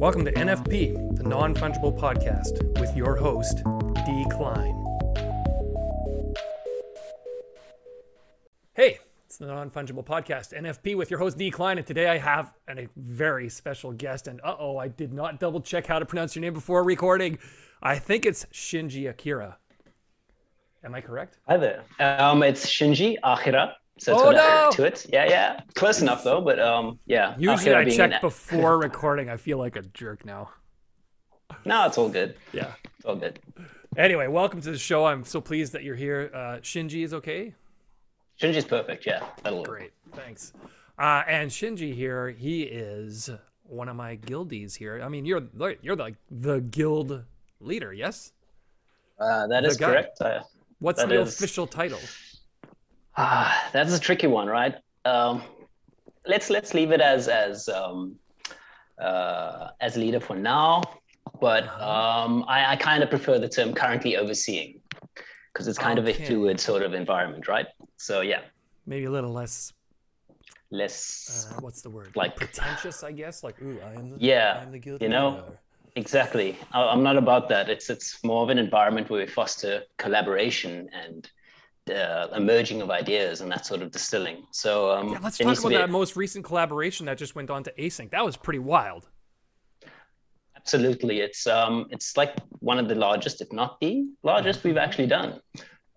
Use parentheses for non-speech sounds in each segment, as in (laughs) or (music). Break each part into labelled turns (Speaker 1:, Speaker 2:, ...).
Speaker 1: Welcome to NFP, the non fungible podcast, with your host, D. Klein. Hey, it's the non fungible podcast, NFP, with your host, D. Klein. And today I have a very special guest. And uh oh, I did not double check how to pronounce your name before recording. I think it's Shinji Akira. Am I correct?
Speaker 2: Hi there. Um, it's Shinji Akira. So
Speaker 1: Oh,
Speaker 2: it's
Speaker 1: no!
Speaker 2: to it. Yeah, yeah. Close enough though, but um, yeah.
Speaker 1: Usually I check before (laughs) recording. I feel like a jerk now.
Speaker 2: No, it's all good.
Speaker 1: Yeah.
Speaker 2: It's all good.
Speaker 1: Anyway, welcome to the show. I'm so pleased that you're here. Uh, Shinji is okay.
Speaker 2: Shinji's perfect. Yeah, that'll work.
Speaker 1: Great, thanks. Uh, and Shinji here, he is one of my guildies here. I mean, you're you're like the guild leader, yes?
Speaker 2: Uh, that
Speaker 1: The
Speaker 2: is
Speaker 1: guy.
Speaker 2: correct. Uh,
Speaker 1: What's the
Speaker 2: is-
Speaker 1: official title?
Speaker 2: Ah, that's a tricky one, right? Um, let's let's leave it as as um, uh, as leader for now. But
Speaker 1: Uh-huh.
Speaker 2: um, I, I kind of prefer the term currently overseeing because it's kind of a fluid sort of environment, right? So yeah,
Speaker 1: Maybe a little less.
Speaker 2: less
Speaker 1: Uh, what's the word?
Speaker 2: Like-
Speaker 1: pretentious, I guess. Like, ooh, I am the
Speaker 2: Yeah,
Speaker 1: am the
Speaker 2: you know,
Speaker 1: leader.
Speaker 2: Exactly. I- I'm not about that. It's it's more of an environment where we foster collaboration and the emerging of ideas and that sort of distilling. So um,
Speaker 1: Yeah, let's talk about
Speaker 2: be
Speaker 1: that most recent collaboration that just went on to Async. That was pretty wild.
Speaker 2: absolutely. It's um it's like one of the largest, if not the largest, we've actually done.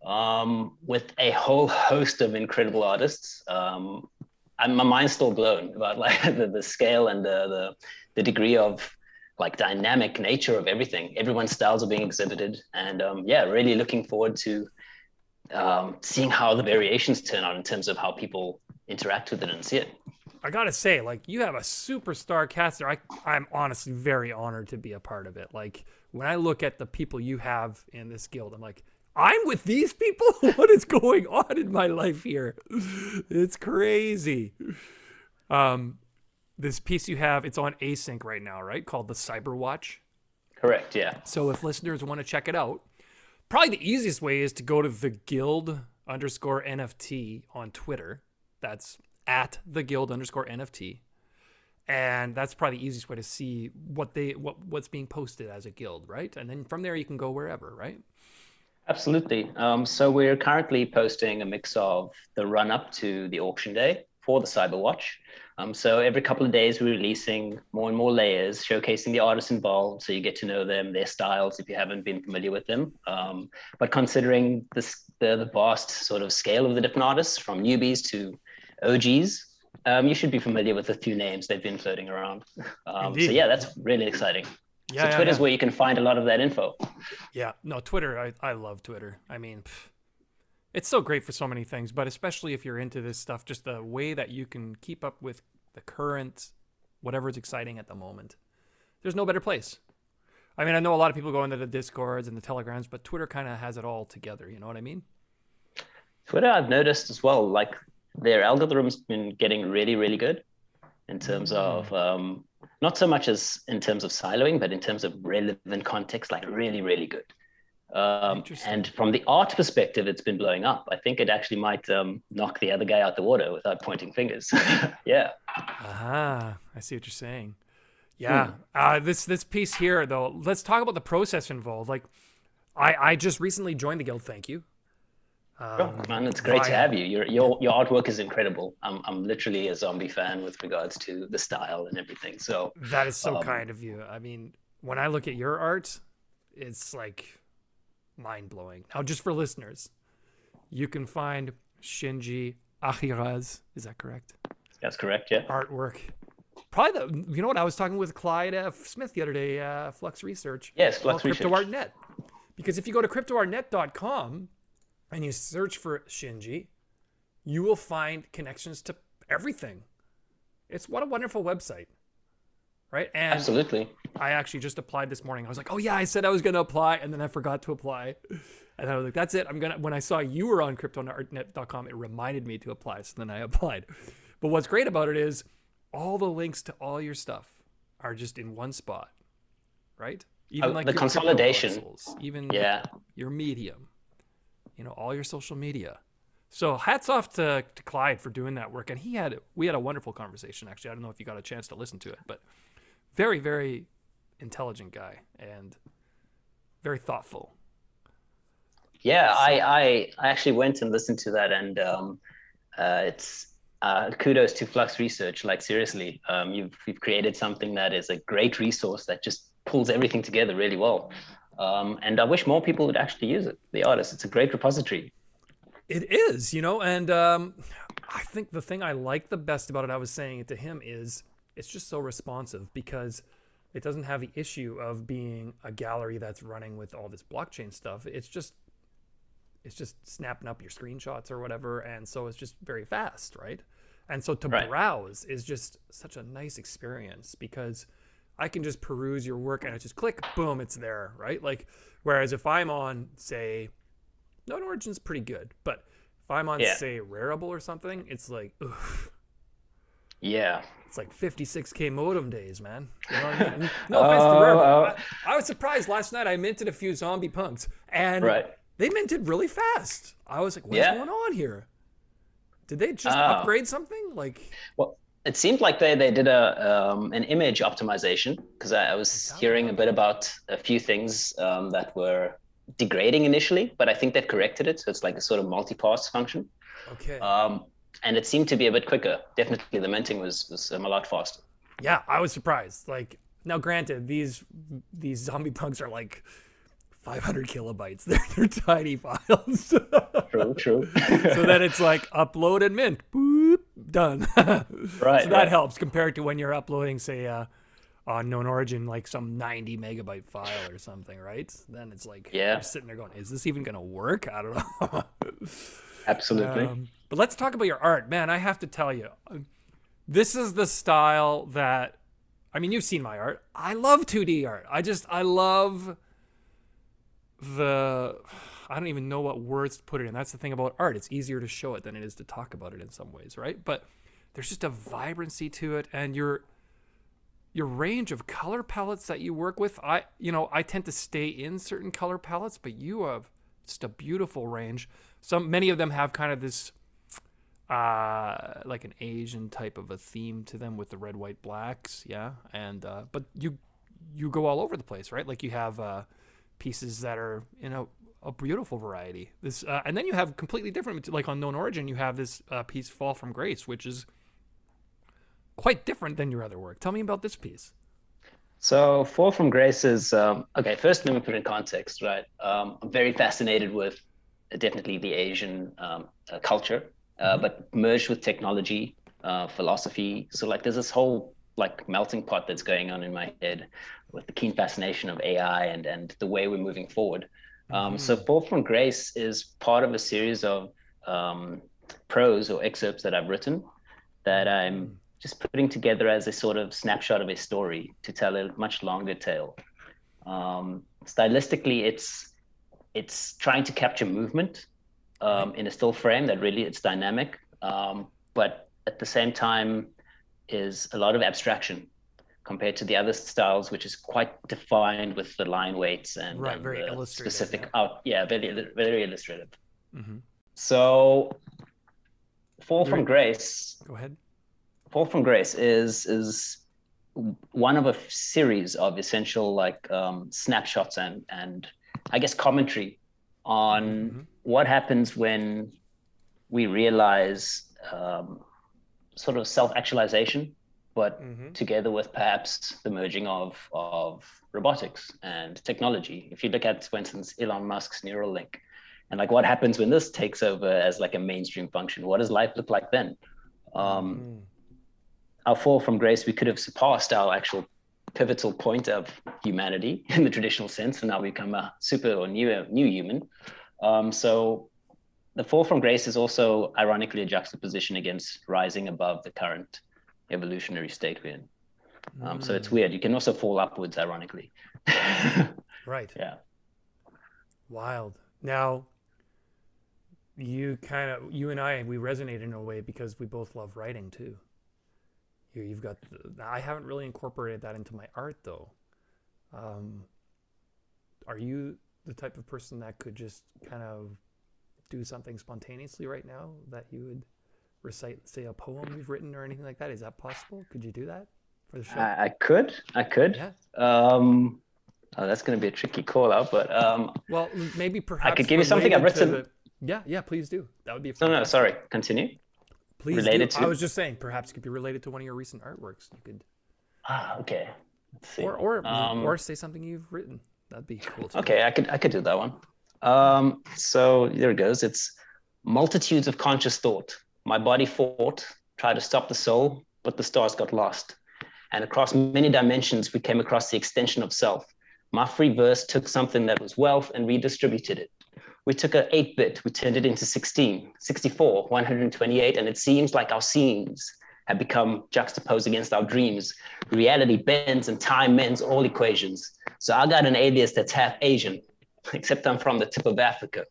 Speaker 2: Um, with a whole host of incredible artists. Um, and my mind's still blown about like (laughs) the, the scale and the, the the degree of like dynamic nature of everything. Everyone's styles are being exhibited, and um, yeah, really looking forward to um, seeing how the variations turn out in terms of how people interact with it and see it.
Speaker 1: I gotta say, like, you have a superstar cast there. I, I'm honestly very honored to be a part of it. Like, when I look at the people you have in this guild, I'm like, I'm with these people? (laughs) what is going on in my life here? It's crazy. Um, this piece you have, it's on Async right now, right? Called the Cyber Watch.
Speaker 2: Correct. Yeah.
Speaker 1: So if listeners want to check it out, probably the easiest way is to go to the guild underscore NFT on Twitter. That's at the guild underscore NFT. And that's probably the easiest way to see what they what what's being posted as a guild, right? And then from there you can go wherever, right?
Speaker 2: Absolutely. Um, so we're currently posting a mix of the run up to the auction day for the Cyberwatch. Um, so every couple of days, we're releasing more and more layers, showcasing the artists involved, so you get to know them, their styles, if you haven't been familiar with them. Um, but considering this, the the vast sort of scale of the different artists, from newbies to OGs, um, you should be familiar with a few names they've been floating around. Um, so yeah, that's really exciting.
Speaker 1: Yeah,
Speaker 2: so
Speaker 1: yeah,
Speaker 2: Twitter's
Speaker 1: yeah.
Speaker 2: where you can find a lot of that info.
Speaker 1: Yeah, no, Twitter. I, I love Twitter. I mean, pff, it's so great for so many things, but especially if you're into this stuff, just the way that you can keep up with the current, whatever's exciting at the moment. There's no better place. I mean, I know a lot of people go into the Discords and the Telegrams, but Twitter kind of has it all together. You know what I mean?
Speaker 2: Twitter, I've noticed as well, like their algorithm's been getting really, really good in terms of um, not so much as in terms of siloing, but in terms of relevant context, like really, really good. Um, and from the art perspective, it's been blowing up. I think it actually might um, knock the other guy out the water without pointing fingers. (laughs) yeah.
Speaker 1: Aha, I see what you're saying. Yeah, uh, this this piece here though. Let's talk about the process involved. Like, I I just recently joined the guild. Thank you.
Speaker 2: Oh,
Speaker 1: Um,
Speaker 2: man, it's great to have you. Your, your your artwork is incredible. I'm I'm literally a zombie fan with regards to the style and everything. So
Speaker 1: That is so
Speaker 2: Um,
Speaker 1: kind of you. I mean, when I look at your art, it's like mind blowing. Now, just for listeners, you can find Shinji Akira's, is that correct?
Speaker 2: that's correct. Yeah.
Speaker 1: Artwork. Probably the, you know what? I was talking with Clyde uh, Smith the other day, uh, Flux Research.
Speaker 2: Yes, Flux Research.
Speaker 1: CryptoArtNet. Because if you go to cryptoartnet.com and you search for Shinji, you will find connections to everything. It's what a wonderful website. Right? And
Speaker 2: Absolutely.
Speaker 1: I actually just applied this morning. I was like, oh yeah, I said I was gonna apply, and then I forgot to apply. And I was like, that's it. I'm gonna. When I saw you were on CryptoNet.com, it reminded me to apply. So then I applied. But what's great about it is all the links to all your stuff are just in one spot, right? Even
Speaker 2: Oh, the consolidation.
Speaker 1: parcels, even
Speaker 2: Yeah.
Speaker 1: your medium, you know, all your social media. So hats off to, to Clyde for doing that work. And he had we had a wonderful conversation actually. I don't know if you got a chance to listen to it, but very very intelligent guy and very thoughtful.
Speaker 2: Yeah, I, I I actually went and listened to that, and um, uh, it's uh, kudos to Flux Research. Like seriously, um, you've you've created something that is a great resource that just pulls everything together really well. Um, and I wish more people would actually use it. The artist, it's a great repository.
Speaker 1: It is, you know, and um, I think the thing I like the best about it, I was saying it to him, is it's just so responsive because it doesn't have the issue of being a gallery that's running with all this blockchain stuff. It's just it's just snapping up your screenshots or whatever, and so it's just very fast, right? And so to
Speaker 2: Right.
Speaker 1: browse is just such a nice experience because I can just peruse your work and I just click, boom, it's there, right? Like, whereas if I'm on, say, Known Origin's pretty good, but if I'm on,
Speaker 2: Yeah.
Speaker 1: say, Rarible or something, it's like, ugh,
Speaker 2: Yeah.
Speaker 1: it's like 56k modem days, man. You know what I mean? (laughs) No offense to
Speaker 2: Oh,
Speaker 1: Rarible.
Speaker 2: oh.
Speaker 1: I, I was surprised last night. I minted a few zombie punks, and
Speaker 2: Right.
Speaker 1: they minted really fast. I was like, what's
Speaker 2: Yeah.
Speaker 1: going on here? Did they just
Speaker 2: Oh.
Speaker 1: upgrade something? Like,
Speaker 2: Well, it seemed like they, they did a um, an image optimization because I, I was hearing a bit about a few things um, that were degrading initially, but I think they've corrected it. So it's like a sort of multi-pass function.
Speaker 1: okay,
Speaker 2: Um, and it seemed to be a bit quicker. Definitely, the minting was was um, a lot faster.
Speaker 1: yeah, I was surprised. Like, now granted, these these zombie (laughs) punks are like 500 kilobytes. (laughs) They're, they're tiny files. (laughs)
Speaker 2: True, true.
Speaker 1: so then it's like upload and mint, boop, done.
Speaker 2: Right,
Speaker 1: So that
Speaker 2: right.
Speaker 1: helps compared to when you're uploading, say, uh, on known origin, like some 90 megabyte file or something, right? Then it's like
Speaker 2: Yeah.
Speaker 1: you're sitting there going, "Is this even gonna work?" I don't know.
Speaker 2: Absolutely.
Speaker 1: Um, but let's talk about your art, man. I have to tell you, this is the style that. I mean, you've seen my art. I love 2D art. I just, I love the. I don't even know what words to put it in. That's the thing about art. It's easier to show it than it is to talk about it in some ways, right? But there's just a vibrancy to it, and your your range of color palettes that you work with. I, you know, I tend to stay in certain color palettes, but you have just a beautiful range. Some many of them have kind of this uh like an asian type of a theme to them with the red white blacks. Yeah. And uh but you you go all over the place right? Like you have uh pieces that are you know a beautiful variety. This uh, and then you have completely different like on known origin you have this uh, piece fall from grace which is quite different than your other work. Tell me about this piece.
Speaker 2: So, Fall from Grace is um, okay. First, let me put in context, right? Um, I'm very fascinated with definitely the Asian um, uh, culture, uh, but merged with technology, uh, philosophy. So, like, there's this whole like melting pot that's going on in my head with the keen fascination of AI and and the way we're moving forward. Um, So, Fall from Grace is part of a series of um, prose or excerpts that I've written that I'm just putting together as a sort of snapshot of a story to tell a much longer tale. Um, stylistically, it's it's trying to capture movement um, in a still frame that really it's dynamic, um, but at the same time is a lot of abstraction compared to the other styles, which is quite defined with the line weights and,
Speaker 1: Right,
Speaker 2: and
Speaker 1: very illustrative,
Speaker 2: specific
Speaker 1: yeah.
Speaker 2: out. Yeah, very very illustrative.
Speaker 1: mm-hmm.
Speaker 2: So, Fall from Grace
Speaker 1: go ahead
Speaker 2: Fall from Grace is is one of a series of essential like um, snapshots and and I guess commentary on
Speaker 1: Mhm.
Speaker 2: what happens when we realize um, sort of self actualization, but
Speaker 1: mm-hmm.
Speaker 2: together with perhaps the merging of of robotics and technology. If you look at, for instance, Elon Musk's Neuralink, and like what happens when this takes over as like a mainstream function, what does life look like then? Um,
Speaker 1: Mm.
Speaker 2: our fall from grace, we could have surpassed our actual pivotal point of humanity (laughs) in the traditional sense, and now we become a super or new new human. Um, so the fall from grace is also ironically a juxtaposition against rising above the current evolutionary state we're in. Um, so it's weird. You can also fall upwards, ironically. (laughs)
Speaker 1: right
Speaker 2: yeah.
Speaker 1: Wild. Now, you kind of, you and I, we resonate in a way because we both love writing too. Here, you've got. The, I haven't really incorporated that into my art though. Um, are you the type of person that could just kind of do something spontaneously right now that you would recite, say, a poem you've written or anything like that? Is that possible? Could you do that for the show?
Speaker 2: I, I could. I could.
Speaker 1: yeah.
Speaker 2: Um, oh, that's going to be a tricky call out, but um,
Speaker 1: Well, maybe perhaps.
Speaker 2: I could give you something I've written-
Speaker 1: the- Yeah, yeah. Please do. That would be.
Speaker 2: no, no, sorry. Continue.
Speaker 1: Please
Speaker 2: related
Speaker 1: do.
Speaker 2: to-
Speaker 1: I was just saying, perhaps it could be related to one of your recent artworks. You could,
Speaker 2: Ah, okay. Let's see.
Speaker 1: or or
Speaker 2: Um,
Speaker 1: or say something you've written. That'd be cool. Too.
Speaker 2: Okay, I could I could do that one. Um, so there it goes. It's multitudes of conscious thought. My body fought, tried to stop the soul, but the stars got lost. And across many dimensions, we came across the extension of self. My free verse took something that was wealth and redistributed it. We took a 8 bit, we turned it into 16, 64, 128, and it seems like our scenes have become juxtaposed against our dreams. Reality bends and time mends all equations. So I got an alias that's half Asian, (laughs) except I'm from the tip of Africa.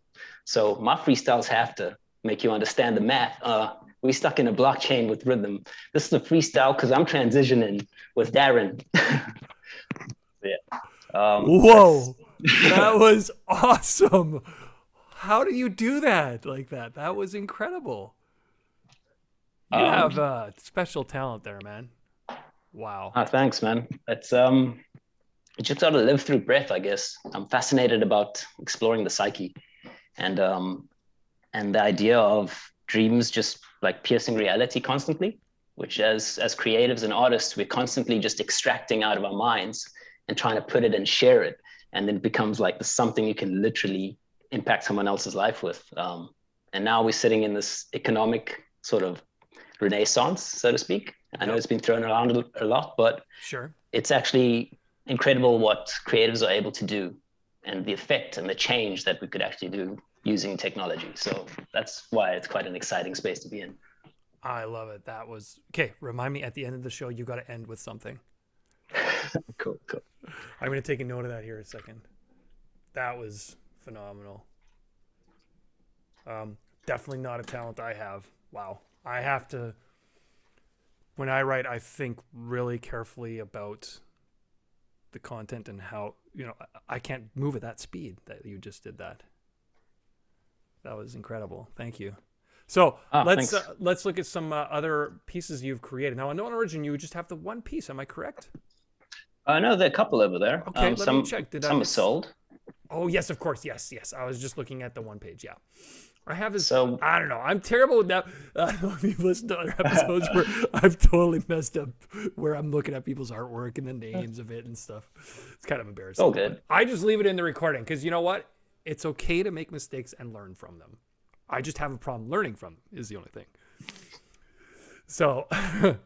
Speaker 2: So my freestyles have to make you understand the math. Uh, we stuck in a blockchain with rhythm. This is a freestyle because I'm transitioning with Darren. (laughs) yeah. Um,
Speaker 1: Whoa, that was awesome. How do you do that like that? That was incredible. You
Speaker 2: Um,
Speaker 1: have uh, special talent there, man. Wow.
Speaker 2: Ah, thanks, man. It's um, you just gotta live through breath, I guess. I'm fascinated about exploring the psyche, and um, and the idea of dreams just like piercing reality constantly, which as as creatives and artists, we're constantly just extracting out of our minds and trying to put it and share it, and then it becomes like the something you can literally impact someone else's life with. Um, and now we're sitting in this economic sort of renaissance, so to speak. I know it's been thrown around a- a lot, but
Speaker 1: Sure.
Speaker 2: it's actually incredible what creatives are able to do and the effect and the change that we could actually do using technology. So that's why it's quite an exciting space to be in.
Speaker 1: I love it. That was okay. Remind me at the end of the show, you got to end with something. (laughs)
Speaker 2: Cool, cool.
Speaker 1: I'm going to take a note of that here a second. That was phenomenal. Um, definitely not a talent I have. Wow. I have to, when I write, I think really carefully about the content and how, you know, I- I can't move at that speed that you just did that. That was incredible. Thank you. So
Speaker 2: Ah,
Speaker 1: let's uh, let's look at some uh, other pieces you've created. Now, i on Known Origin, you just have the one piece. Am I correct?
Speaker 2: I know there are a couple over there.
Speaker 1: Okay, let me check. Did I
Speaker 2: some are sold.
Speaker 1: Oh yes, of course. Yes, yes. I was just looking at the one page. Yeah, I have his.
Speaker 2: So-
Speaker 1: I don't know. I'm terrible with that. (laughs) I don't know if you've listened to other episodes where (laughs) I've totally messed up, where I'm looking at people's artwork and the names of it and stuff. It's kind of embarrassing.
Speaker 2: Oh, good.
Speaker 1: I just leave it in the recording because you know what? It's okay to make mistakes and learn from them. I just have a problem learning from them. Is the only thing. So, (laughs)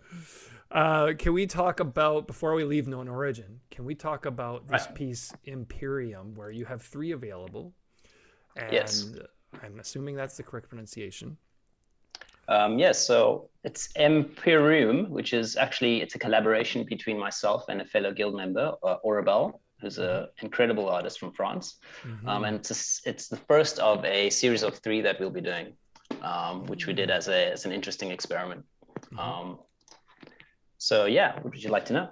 Speaker 1: uh, can we talk about before we leave known origin? Can we talk about this piece Imperium, where you have three available? And
Speaker 2: Yes.
Speaker 1: I'm assuming that's the correct pronunciation.
Speaker 2: Um, yes, so it's Imperium, which is actually it's a collaboration between myself and a fellow guild member, uh, Orabel, who's an incredible artist from France. Um, and it's, it's the first of a series of three that we'll be doing, um, which we did as, a, as an interesting experiment. Um, so yeah, what would you like to know?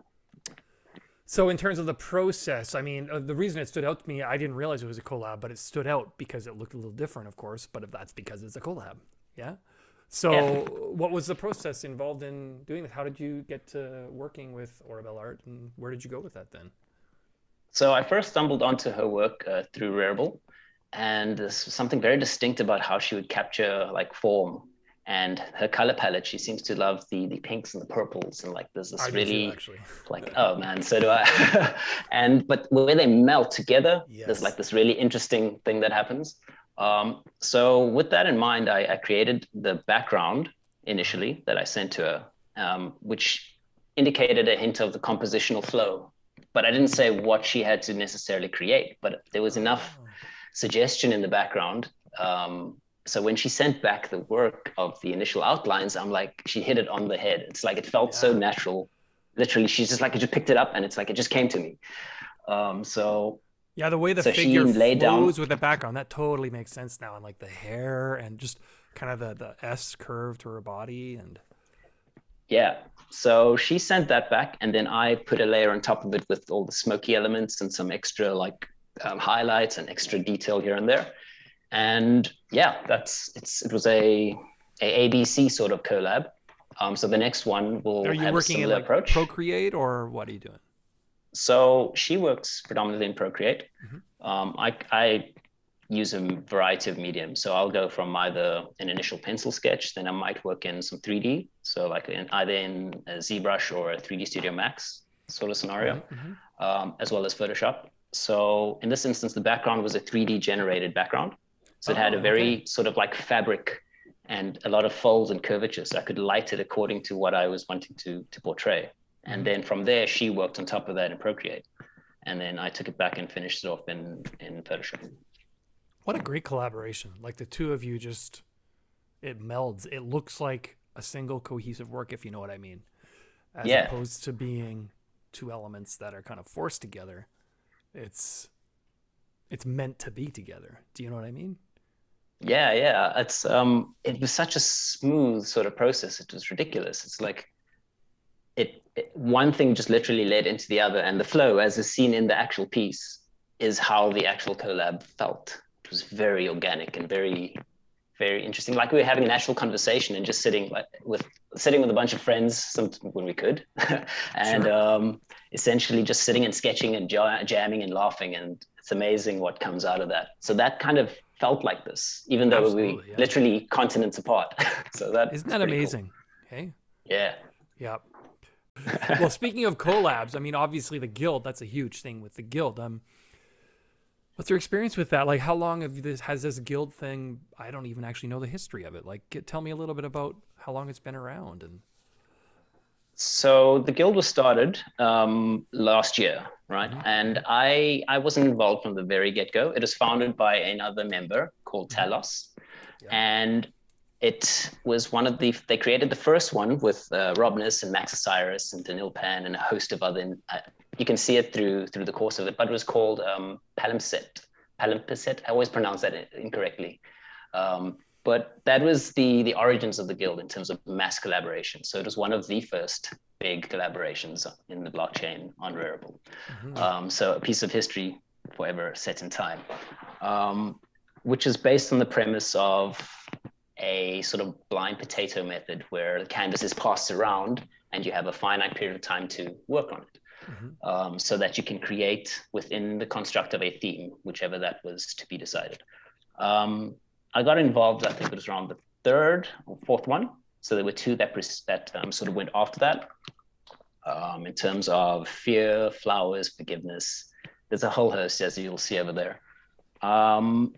Speaker 1: So, in terms of the process, I mean, uh, the reason it stood out to me, I didn't realize it was a collab, but it stood out because it looked a little different, of course. But if that's because it's a collab, yeah. So,
Speaker 2: Yeah.
Speaker 1: what was the process involved in doing this? How did you get to working with Orabel Art, and where did you go with that then?
Speaker 2: So I first stumbled onto her work uh, through Rarible, and there's something very distinct about how she would capture like form and her color palette. She seems to love the the pinks and the purples, and like there's this
Speaker 1: I too,
Speaker 2: really
Speaker 1: actually.
Speaker 2: like oh man, so do I. (laughs) and but where they melt together,
Speaker 1: Yes.
Speaker 2: there's like this really interesting thing that happens. Um, so with that in mind, I, I created the background initially that I sent to her, um, which indicated a hint of the compositional flow. But I didn't say what she had to necessarily create. But there was enough
Speaker 1: Oh.
Speaker 2: suggestion in the background. Um, so when she sent back the work of the initial outlines, I'm like, she hit it on the head. It's like it felt so natural. Literally, she's just like, I just picked it up and it's like, it just came to me. Um, so
Speaker 1: Yeah, the way the
Speaker 2: So she
Speaker 1: figure
Speaker 2: laid down-
Speaker 1: flows with the background, that totally makes sense now. And like the hair and just kind of the, the S curve to her body. And
Speaker 2: yeah, so she sent that back and then I put a layer on top of it with all the smoky elements and some extra like um, highlights and extra detail here and there. And yeah, that's it's it was a a ABC sort of collab. Um, so the next one will
Speaker 1: Are you
Speaker 2: have a
Speaker 1: working in
Speaker 2: similar
Speaker 1: like
Speaker 2: approach.
Speaker 1: Procreate or what are you doing?
Speaker 2: So she works predominantly in Procreate.
Speaker 1: Mhm.
Speaker 2: Um, I, I use a variety of mediums. So I'll go from either an initial pencil sketch, then I might work in some 3D. So like in, either in a ZBrush or a 3D Studio Max sort of scenario,
Speaker 1: Mhm.
Speaker 2: um, as well as Photoshop. So in this instance, the background was a 3D generated background. So it had
Speaker 1: Oh,
Speaker 2: a very
Speaker 1: okay.
Speaker 2: sort of like fabric and a lot of folds and curvatures. So I could light it according to what I was wanting to, to portray. And
Speaker 1: Mhm.
Speaker 2: then from there, she worked on top of that in Procreate. And then I took it back and finished it off in, in Photoshop.
Speaker 1: What a great collaboration. Like the two of you just it melds. It looks like a single cohesive work if you know what I mean. As
Speaker 2: Yeah.
Speaker 1: opposed to being two elements that are kind of forced together. It's it's meant to be together. Do you know what I mean?
Speaker 2: Yeah, yeah. It's um it was such a smooth sort of process. It was ridiculous. It's like it, it one thing just literally led into the other and the flow as is seen in the actual piece is how the actual collab felt. It was very organic and very very interesting. Like we were having an actual conversation and just sitting like with sitting with a bunch of friends some, when we could, (laughs) and
Speaker 1: Sure.
Speaker 2: um, essentially just sitting and sketching and jamming and laughing. And it's amazing what comes out of that. So that kind of felt like this, even though
Speaker 1: Absolutely,
Speaker 2: we
Speaker 1: yeah.
Speaker 2: literally continents apart. (laughs) so that
Speaker 1: Isn't that
Speaker 2: pretty cool.
Speaker 1: amazing? Hey?
Speaker 2: Yeah.
Speaker 1: Yep. (laughs) well, speaking of collabs, I mean, obviously the guild, that's a huge thing with the guild. Um, what's your experience with that? Like, how long have this has this guild thing? I don't even actually know the history of it. Like, get, tell me a little bit about how long it's been around. And
Speaker 2: So the guild was started um, last year, right?
Speaker 1: Mhm.
Speaker 2: And I I wasn't involved from the very get go. It was founded by another member called Talos,
Speaker 1: Yeah.
Speaker 2: and it was one of the they created the first one with uh, Robness and Max Osiris and Danil Pan and a host of other. Uh, you can see it through through the course of it, but it was called um, Palimpsest. Palimpsest. I always pronounce that incorrectly. Um, but that was the the origins of the guild in terms of mass collaboration. So it was one of the first big collaborations in the blockchain on Rarible.
Speaker 1: Mhm.
Speaker 2: Um, so a piece of history forever set in time, um, which is based on the premise of a sort of blind potato method where the canvas is passed around and you have a finite period of time to work on it.
Speaker 1: Mhm.
Speaker 2: Um, so that you can create within the construct of a theme, whichever that was to be decided. Um, I got involved, I think it was around the third or fourth one. So there were two that, that um, sort of went after that um, in terms of fear, flowers, forgiveness. There's a whole host, as you'll see over there. Um,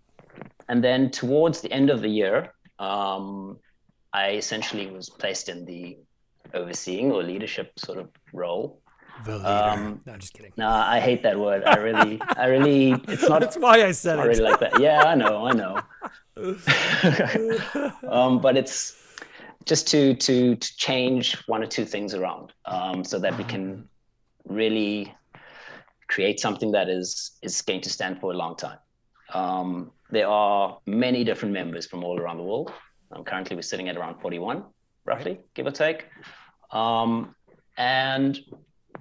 Speaker 2: and then towards the end of the year, um, I essentially was placed in the overseeing or leadership sort of role.
Speaker 1: the leader.
Speaker 2: um,
Speaker 1: no, just kidding.
Speaker 2: No, I hate that word. I really, I really, it's (laughs) not
Speaker 1: That's why I said
Speaker 2: really
Speaker 1: it.
Speaker 2: like that. Yeah, I know, I know. (laughs) um, but it's just to to to change one or two things around um, so that we can really create something that is is going to stand for a long time. Um, there are many different members from all around the world. Um, currently, we're sitting at around 41, roughly, give or take. Um, and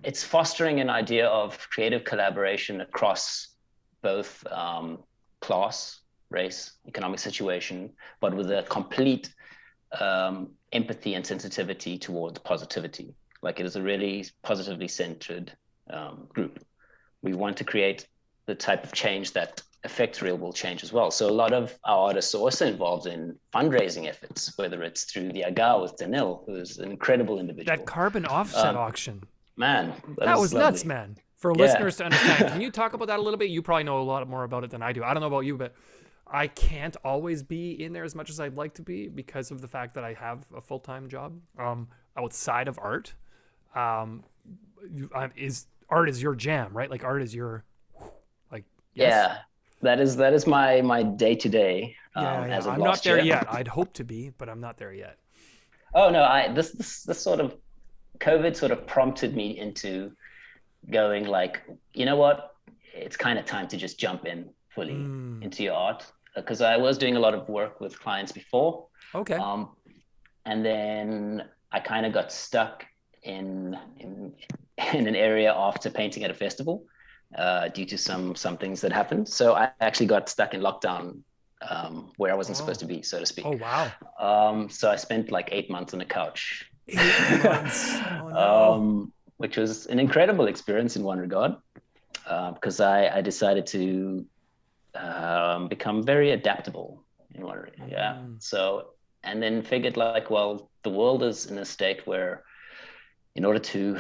Speaker 2: it's fostering an idea of creative collaboration across both um, class, race, economic situation, but with a complete um, empathy and sensitivity towards positivity. Like it is a really positively centered um, group. We want to create the type of change that affects real world change as well. So a lot of our artists are also involved in fundraising efforts, whether it's through the Aga with Danil, who is an incredible individual.
Speaker 1: that carbon offset
Speaker 2: Um,
Speaker 1: auction.
Speaker 2: man,
Speaker 1: that was nuts, man. For
Speaker 2: Yeah.
Speaker 1: listeners to understand, can you (laughs) talk about that a little bit? You probably know a lot more about it than I do. I don't know about you, but I can't always be in there as much as I'd like to be because of the fact that I have a full time job um, outside of art. Um, is art is your jam, right? Like art is your like yes?
Speaker 2: Yeah, that is that is my my day to day.
Speaker 1: Yeah, yeah.
Speaker 2: As of
Speaker 1: I'm not there
Speaker 2: year.
Speaker 1: yet. I'd hope to be, but I'm not there yet.
Speaker 2: Oh no, I this this this sort of COVID sort of prompted me into going like, you know what? It's kind of time to just jump in fully
Speaker 1: Mm,
Speaker 2: into your art because I was doing a lot of work with clients before,
Speaker 1: okay.
Speaker 2: um, and then I kind of got stuck in in (laughs) in an area after painting at a festival uh, due to some some things that happened. So I actually got stuck in lockdown um, where I wasn't
Speaker 1: Oh.
Speaker 2: supposed to be, so to speak.
Speaker 1: oh wow.
Speaker 2: Um, so I spent like eight months on a couch. (laughs)
Speaker 1: Oh, no.
Speaker 2: um, which was an incredible experience in one regard, because I, I decided to um, become very adaptable in one. Yeah.
Speaker 1: Mm.
Speaker 2: So, and then figured like, well, the world is in a state where, in order to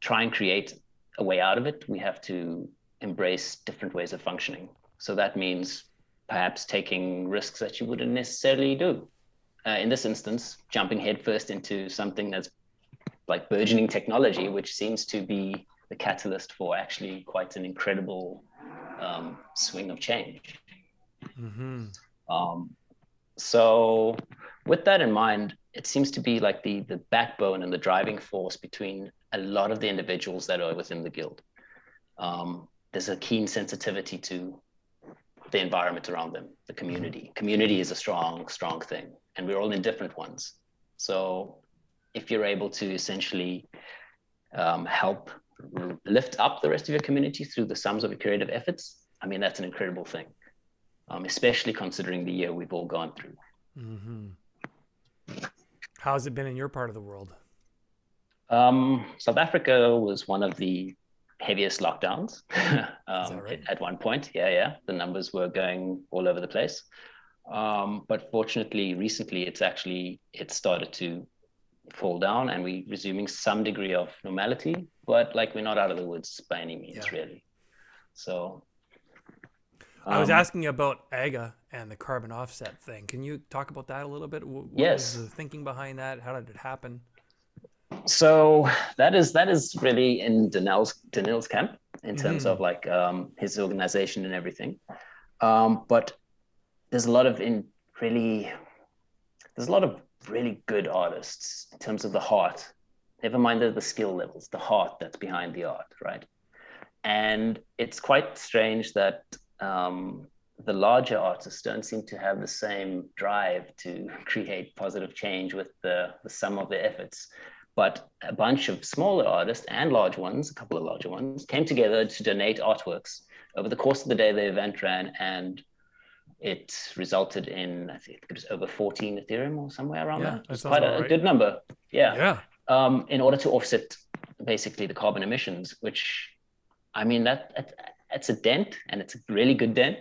Speaker 2: try and create a way out of it, we have to embrace different ways of functioning. So that means perhaps taking risks that you wouldn't necessarily do. Uh, in this instance, jumping headfirst into something that's like burgeoning technology, which seems to be the catalyst for actually quite an incredible um, swing of change.
Speaker 1: hmm
Speaker 2: Um, so, with that in mind, it seems to be like the the backbone and the driving force between a lot of the individuals that are within the guild. Um, there's a keen sensitivity to the environment around them, the community. Community is a strong, strong thing, and we're all in different ones. So, if you're able to essentially um, help lift up the rest of your community through the sums of your creative efforts, I mean, that's an incredible thing, um, especially considering the year we've all gone through.
Speaker 1: hmm How's it been in your part of the world?
Speaker 2: Um, South Africa was one of the heaviest lockdowns (laughs) um,
Speaker 1: right?
Speaker 2: at one point. Yeah, yeah. The numbers were going all over the place. Um, but fortunately, recently, it's actually it started to fall down, and we're resuming some degree of normality. But like we're not out of the woods by any means,
Speaker 1: Yeah.
Speaker 2: really. So
Speaker 1: I was
Speaker 2: um,
Speaker 1: asking about AGA and the carbon offset thing. Can you talk about that a little bit? What
Speaker 2: Yes.
Speaker 1: was the thinking behind that? How did it happen?
Speaker 2: so that is that is really in Danel's Danil's camp in terms
Speaker 1: Mhm.
Speaker 2: of like um, his organization and everything. Um, but there's a lot of in really there's a lot of really good artists in terms of the heart. Never mind the, the skill levels, the heart that's behind the art, right? And it's quite strange that um, the larger artists don't seem to have the same drive to (laughs) create positive change with the, the sum of their efforts. But a bunch of smaller artists and large ones, a couple of larger ones, came together to donate artworks. Over the course of the day, the event ran and it resulted in, I think it was over 14 Ethereum or somewhere around
Speaker 1: Yeah,
Speaker 2: that.
Speaker 1: that
Speaker 2: It was quite a, a
Speaker 1: right.
Speaker 2: good number. Yeah
Speaker 1: Yeah.
Speaker 2: Um, in order to offset basically the carbon emissions, which I mean that, that it's a dent and it's a really good dent.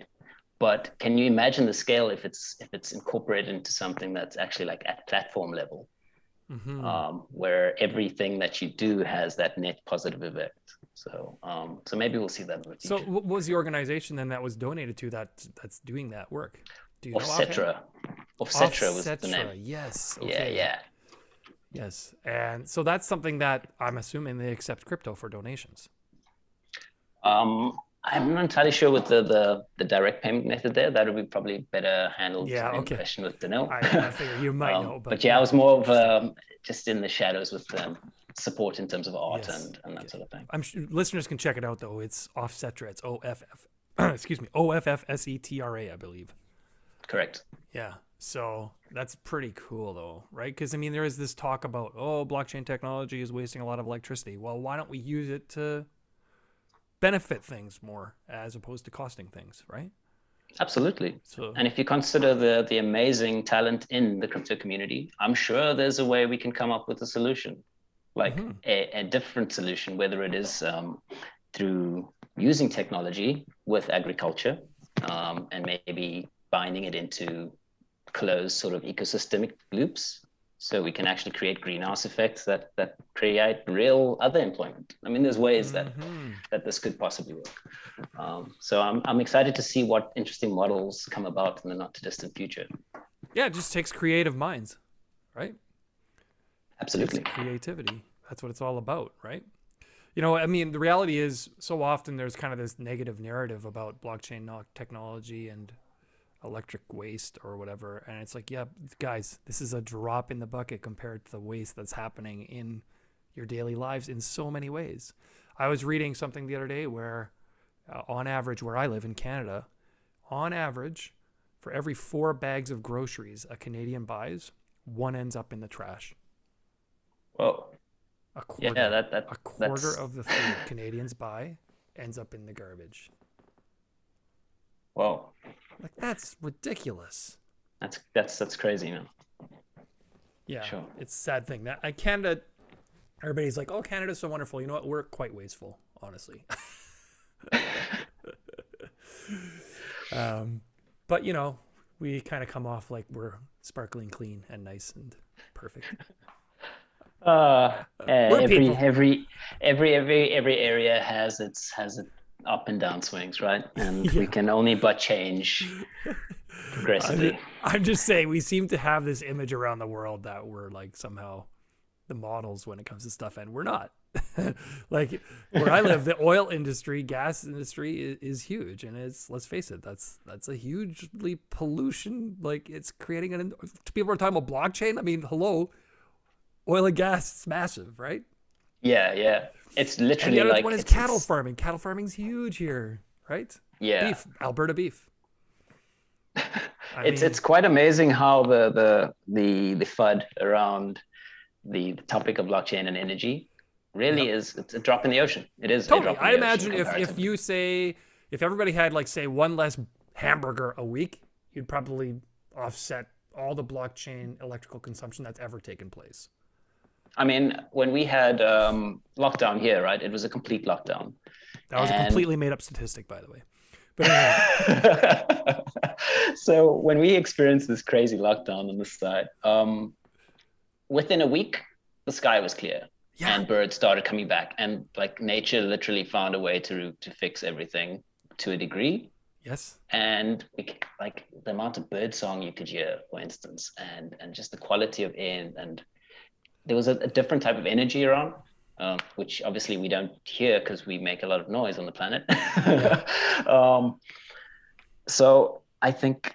Speaker 2: But can you imagine the scale if it's if it's incorporated into something that's actually like at platform level,
Speaker 1: hmm
Speaker 2: um, where everything that you do has that net positive effect. So um, so maybe we'll see that in the
Speaker 1: so, what was the organization then that was donated to that that's doing that work? Do you know?
Speaker 2: Offsetra. Offsetra was the name.
Speaker 1: Yes.
Speaker 2: Yeah,
Speaker 1: okay.
Speaker 2: yeah.
Speaker 1: Yes. And so that's something that I'm assuming they accept crypto for donations.
Speaker 2: Um, I'm not entirely sure with the, the, the direct payment method there. That would be probably better handled
Speaker 1: Yeah,
Speaker 2: in
Speaker 1: okay.
Speaker 2: question with Danil.
Speaker 1: I, I figure you might
Speaker 2: Um,
Speaker 1: know, but,
Speaker 2: but, yeah, I was more of um, just in the shadows with um, support in terms of art
Speaker 1: Yes.
Speaker 2: and, and that sort of thing.
Speaker 1: I'm sure listeners can check it out though. It's Offsetra. It's O F F. (clears throat) Excuse me. O F F S E T R A, I believe.
Speaker 2: Correct.
Speaker 1: Yeah. So that's pretty cool though, right? Because I mean, there is this talk about oh, blockchain technology is wasting a lot of electricity. Well, why don't we use it to benefit things more as opposed to costing things, right?
Speaker 2: Absolutely.
Speaker 1: So
Speaker 2: And if you consider the the amazing talent in the crypto community, I'm sure there's a way we can come up with a solution, like
Speaker 1: Mhm.
Speaker 2: a, a different solution, whether it is um, through using technology with agriculture um, and maybe binding it into closed sort of ecosystemic loops. So we can actually create greenhouse effects that that create real other employment. I mean, there's ways that
Speaker 1: Mhm.
Speaker 2: that this could possibly work. Um, so I'm, I'm excited to see what interesting models come about in the not too distant future.
Speaker 1: yeah, it just takes creative minds, right?
Speaker 2: Absolutely.
Speaker 1: It's creativity. That's what it's all about, right? You know, I mean, the reality is so often there's kind of this negative narrative about blockchain technology and electric waste or whatever. And it's like, yeah, guys, this is a drop in the bucket compared to the waste that's happening in your daily lives in so many ways. I was reading something the other day where, uh, on average, where I live in Canada, on average, for every four bags of groceries a Canadian buys, one ends up in the trash.
Speaker 2: Well,
Speaker 1: A quarter,
Speaker 2: yeah, that, that
Speaker 1: a quarter
Speaker 2: that's,
Speaker 1: of the food Canadians buy ends up in the garbage.
Speaker 2: well,
Speaker 1: Like that's ridiculous.
Speaker 2: that's that's that's crazy, man.
Speaker 1: Yeah,
Speaker 2: Sure.
Speaker 1: it's a sad thing that I Canada. Everybody's like, "Oh, Canada's so wonderful." You know what? We're quite wasteful, honestly. (laughs) um, but you know, we kind of come off like we're sparkling clean and nice and perfect.
Speaker 2: Uh,
Speaker 1: We're
Speaker 2: every
Speaker 1: people.
Speaker 2: every every every every area has its has its up and down swings, right? And (laughs) we can only but change progressively.
Speaker 1: I'm just saying, we seem to have this image around the world that we're like somehow the models when it comes to stuff, and we're not. (laughs) like where I live, the oil industry, gas industry is, is huge, and it's let's face it, that's that's a hugely pollution. Like it's creating an. People are talking about blockchain. I mean, hello, oil and gas is massive, right?
Speaker 2: Yeah, yeah. It's
Speaker 1: And
Speaker 2: literally
Speaker 1: the other
Speaker 2: like
Speaker 1: one is cattle farming. Cattle farming's huge here, right?
Speaker 2: Yeah,
Speaker 1: Beef, Alberta beef. (laughs)
Speaker 2: It's
Speaker 1: mean-
Speaker 2: it's quite amazing how the the the the FUD around the, the topic of blockchain and energy really is it's a drop in the ocean. It is a
Speaker 1: Totally.
Speaker 2: drop in
Speaker 1: I imagine if, if you say if everybody had like say one less hamburger a week, you'd probably offset all the blockchain electrical consumption that's ever taken place.
Speaker 2: I mean, when we had um, lockdown here, right? It was a complete lockdown.
Speaker 1: That was a completely made up statistic, by the way. But anyway, (laughs)
Speaker 2: so when we experienced this crazy lockdown on the side, um, within a week, the sky was clear
Speaker 1: yeah,
Speaker 2: and birds started coming back, and like nature literally found a way to to fix everything to a degree.
Speaker 1: yes,
Speaker 2: And we, like the amount of bird song you could hear, for instance, and and just the quality of air, and there was a, a different type of energy around. Um, which obviously we don't hear because we make a lot of noise on the planet. (laughs) um, so I think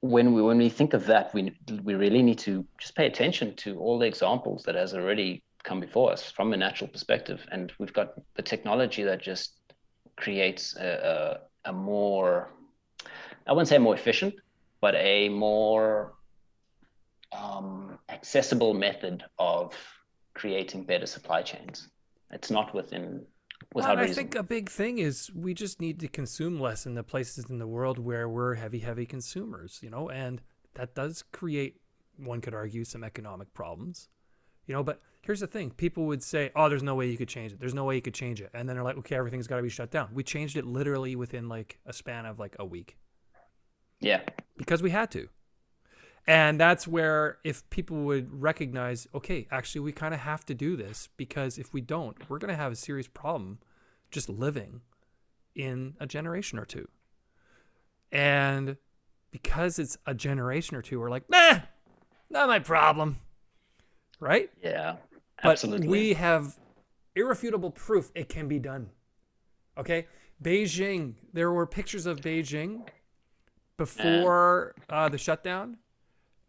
Speaker 2: when we when we think of that, we we really need to just pay attention to all the examples that has already come before us from a natural perspective, and we've got the technology that just creates a, a, a more I wouldn't say more efficient, but a more um, accessible method of creating better supply chains. It's not within
Speaker 1: Well,
Speaker 2: without
Speaker 1: and I think a big thing is we just need to consume less in the places in the world where we're heavy, heavy consumers, you know, and that does create, one could argue, some economic problems, you know. But here's the thing people would say, oh, there's no way you could change it. There's no way you could change it. And then they're like, okay, everything's got to be shut down. We changed it literally within like a span of like a week
Speaker 2: yeah,
Speaker 1: because we had to. And that's where if people would recognize, okay, actually we kind of have to do this because if we don't, we're going to have a serious problem just living in a generation or two. And because it's a generation or two, we're like, nah, not my problem. Right?
Speaker 2: yeah, Absolutely.
Speaker 1: But we have irrefutable proof it can be done. Okay? Beijing, there were pictures of Beijing before uh, the shutdown,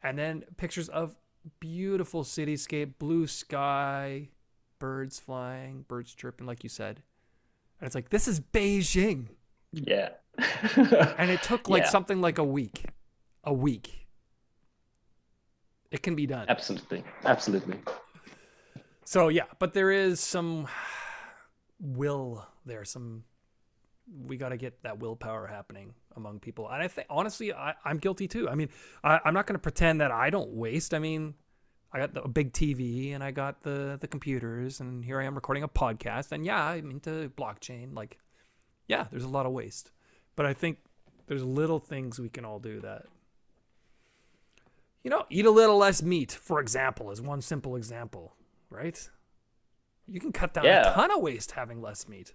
Speaker 1: and then pictures of beautiful cityscape, blue sky, birds flying, birds chirping, like you said. And it's like, this is Beijing.
Speaker 2: yeah, (laughs)
Speaker 1: And it took like
Speaker 2: Yeah.
Speaker 1: something like a week. A week. It can be done.
Speaker 2: absolutely, absolutely.
Speaker 1: So yeah, but there is some (sighs) will there. Some we got to get that willpower happening among people, and I think honestly, I, I'm guilty too. I mean, I, I'm not going to pretend that I don't waste. I mean, I got the a big TV and I got the the computers, and here I am recording a podcast. And yeah, I'm into blockchain. Like, yeah, there's a lot of waste, but I think there's little things we can all do that. You know, eat a little less meat, for example, is one simple example, right? You can cut down
Speaker 2: Yeah.
Speaker 1: a ton of waste having less meat.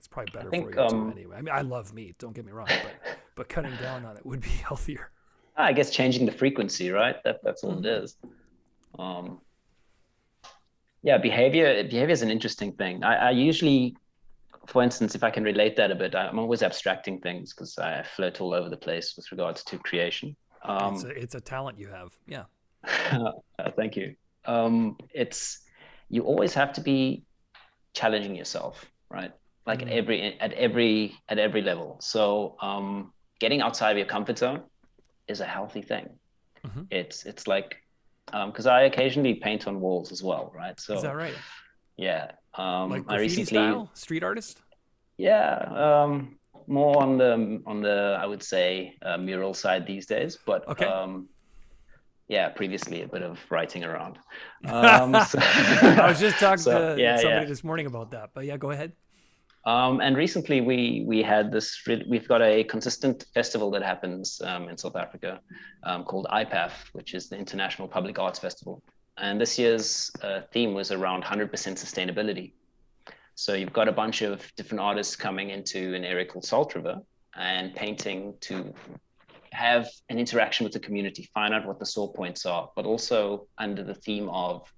Speaker 1: It's probably better
Speaker 2: think,
Speaker 1: for you
Speaker 2: um,
Speaker 1: too, anyway. I mean, I love meat. Don't get me wrong, but (laughs) but cutting down on it would be (laughs) healthier.
Speaker 2: I guess changing the frequency, right? That that's all it is. Um, yeah, behavior behavior is an interesting thing. I, I usually, for instance, if I can relate that a bit, I'm always abstracting things because I float all over the place with regards to creation. Um,
Speaker 1: it's a, it's a talent you have. Yeah. (laughs)
Speaker 2: uh, thank you. Um, it's you always have to be challenging yourself, right? Like at
Speaker 1: Mhm.
Speaker 2: every at every at every level. So um, getting outside of your comfort zone is a healthy thing.
Speaker 1: Mhm.
Speaker 2: It's it's like because I occasionally paint on walls as well, right? So
Speaker 1: Is that right?
Speaker 2: yeah, um,
Speaker 1: Like
Speaker 2: I recently
Speaker 1: style, street artist.
Speaker 2: yeah um, more on the on the I would say uh, mural side these days, but
Speaker 1: Okay.
Speaker 2: um, yeah, previously a bit of writing around. (laughs) Um,
Speaker 1: so, I was just talking (laughs) so, to
Speaker 2: yeah,
Speaker 1: somebody
Speaker 2: yeah.
Speaker 1: this morning about that, but yeah, go ahead.
Speaker 2: Um, and recently we we had this. We've got a consistent festival that happens um, in South Africa um, called IPAF, which is the International Public Arts Festival. And this year's uh, theme was around 100% sustainability. So you've got a bunch of different artists coming into an area called Salt River and painting to have an interaction with the community, find out what the sore points are, but also under the theme of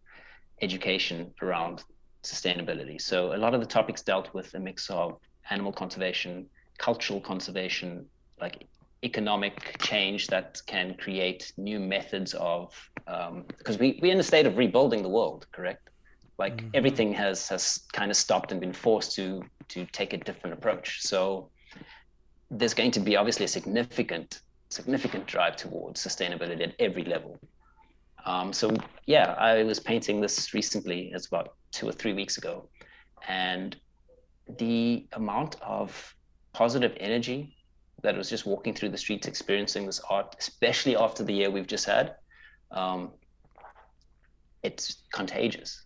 Speaker 2: education around sustainability. So a lot of the topics dealt with a mix of animal conservation, cultural conservation, like economic change that can create new methods of um, because we, we're in a state of rebuilding the world, correct? Like mm-hmm. everything has has kind of stopped and been forced to to take a different approach. So there's going to be obviously a significant significant drive towards sustainability at every level. Um, so yeah, I was painting this recently. as about two or three weeks ago, and the amount of positive energy that was just walking through the streets, experiencing this art, especially after the year we've just had, um, it's contagious.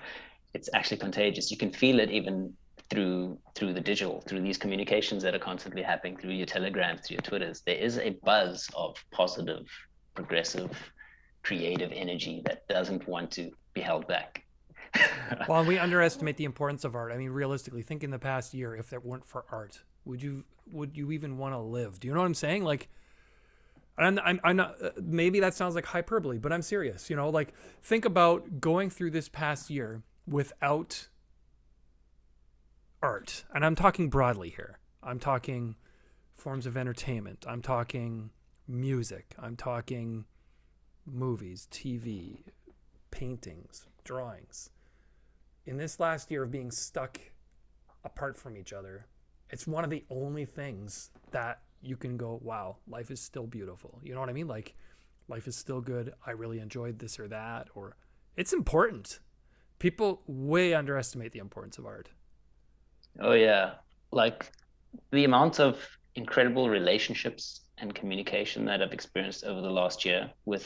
Speaker 2: (laughs) it's actually contagious. You can feel it even through through the digital, through these communications that are constantly happening through your telegrams, through your twitters. There is a buzz of positive, progressive, creative energy that doesn't want to be held back. (laughs)
Speaker 1: well, we underestimate the importance of art. I mean, realistically, think in the past year, if it weren't for art, would you would you even want to live? Do you know what I'm saying? Like, I'm, I'm, I'm not. Uh, maybe that sounds like hyperbole, but I'm serious. You know, like think about going through this past year without art, and I'm talking broadly here. I'm talking forms of entertainment. I'm talking music. I'm talking movies, TV, paintings, drawings. In this last year of being stuck apart from each other, it's one of the only things that you can go, wow, life is still beautiful. You know what I mean? Like, life is still good. I really enjoyed this or that, or it's important. People way underestimate the importance of art.
Speaker 2: Oh, yeah. Like, the amount of incredible relationships and communication that I've experienced over the last year with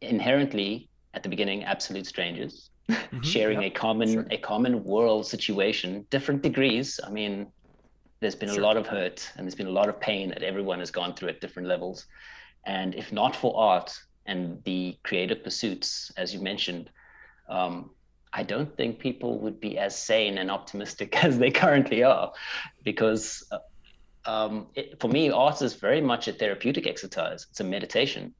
Speaker 2: inherently at the beginning absolute strangers mm-hmm, sharing yep, a common sure. a common world situation different degrees. I mean there's been sure. a lot of hurt and there's been a lot of pain that everyone has gone through at different levels. And if not for art and the creative pursuits as you mentioned um, i don't think people would be as sane and optimistic (laughs) as they currently are because uh, um, it, for me art is very much a therapeutic exercise. It's a meditation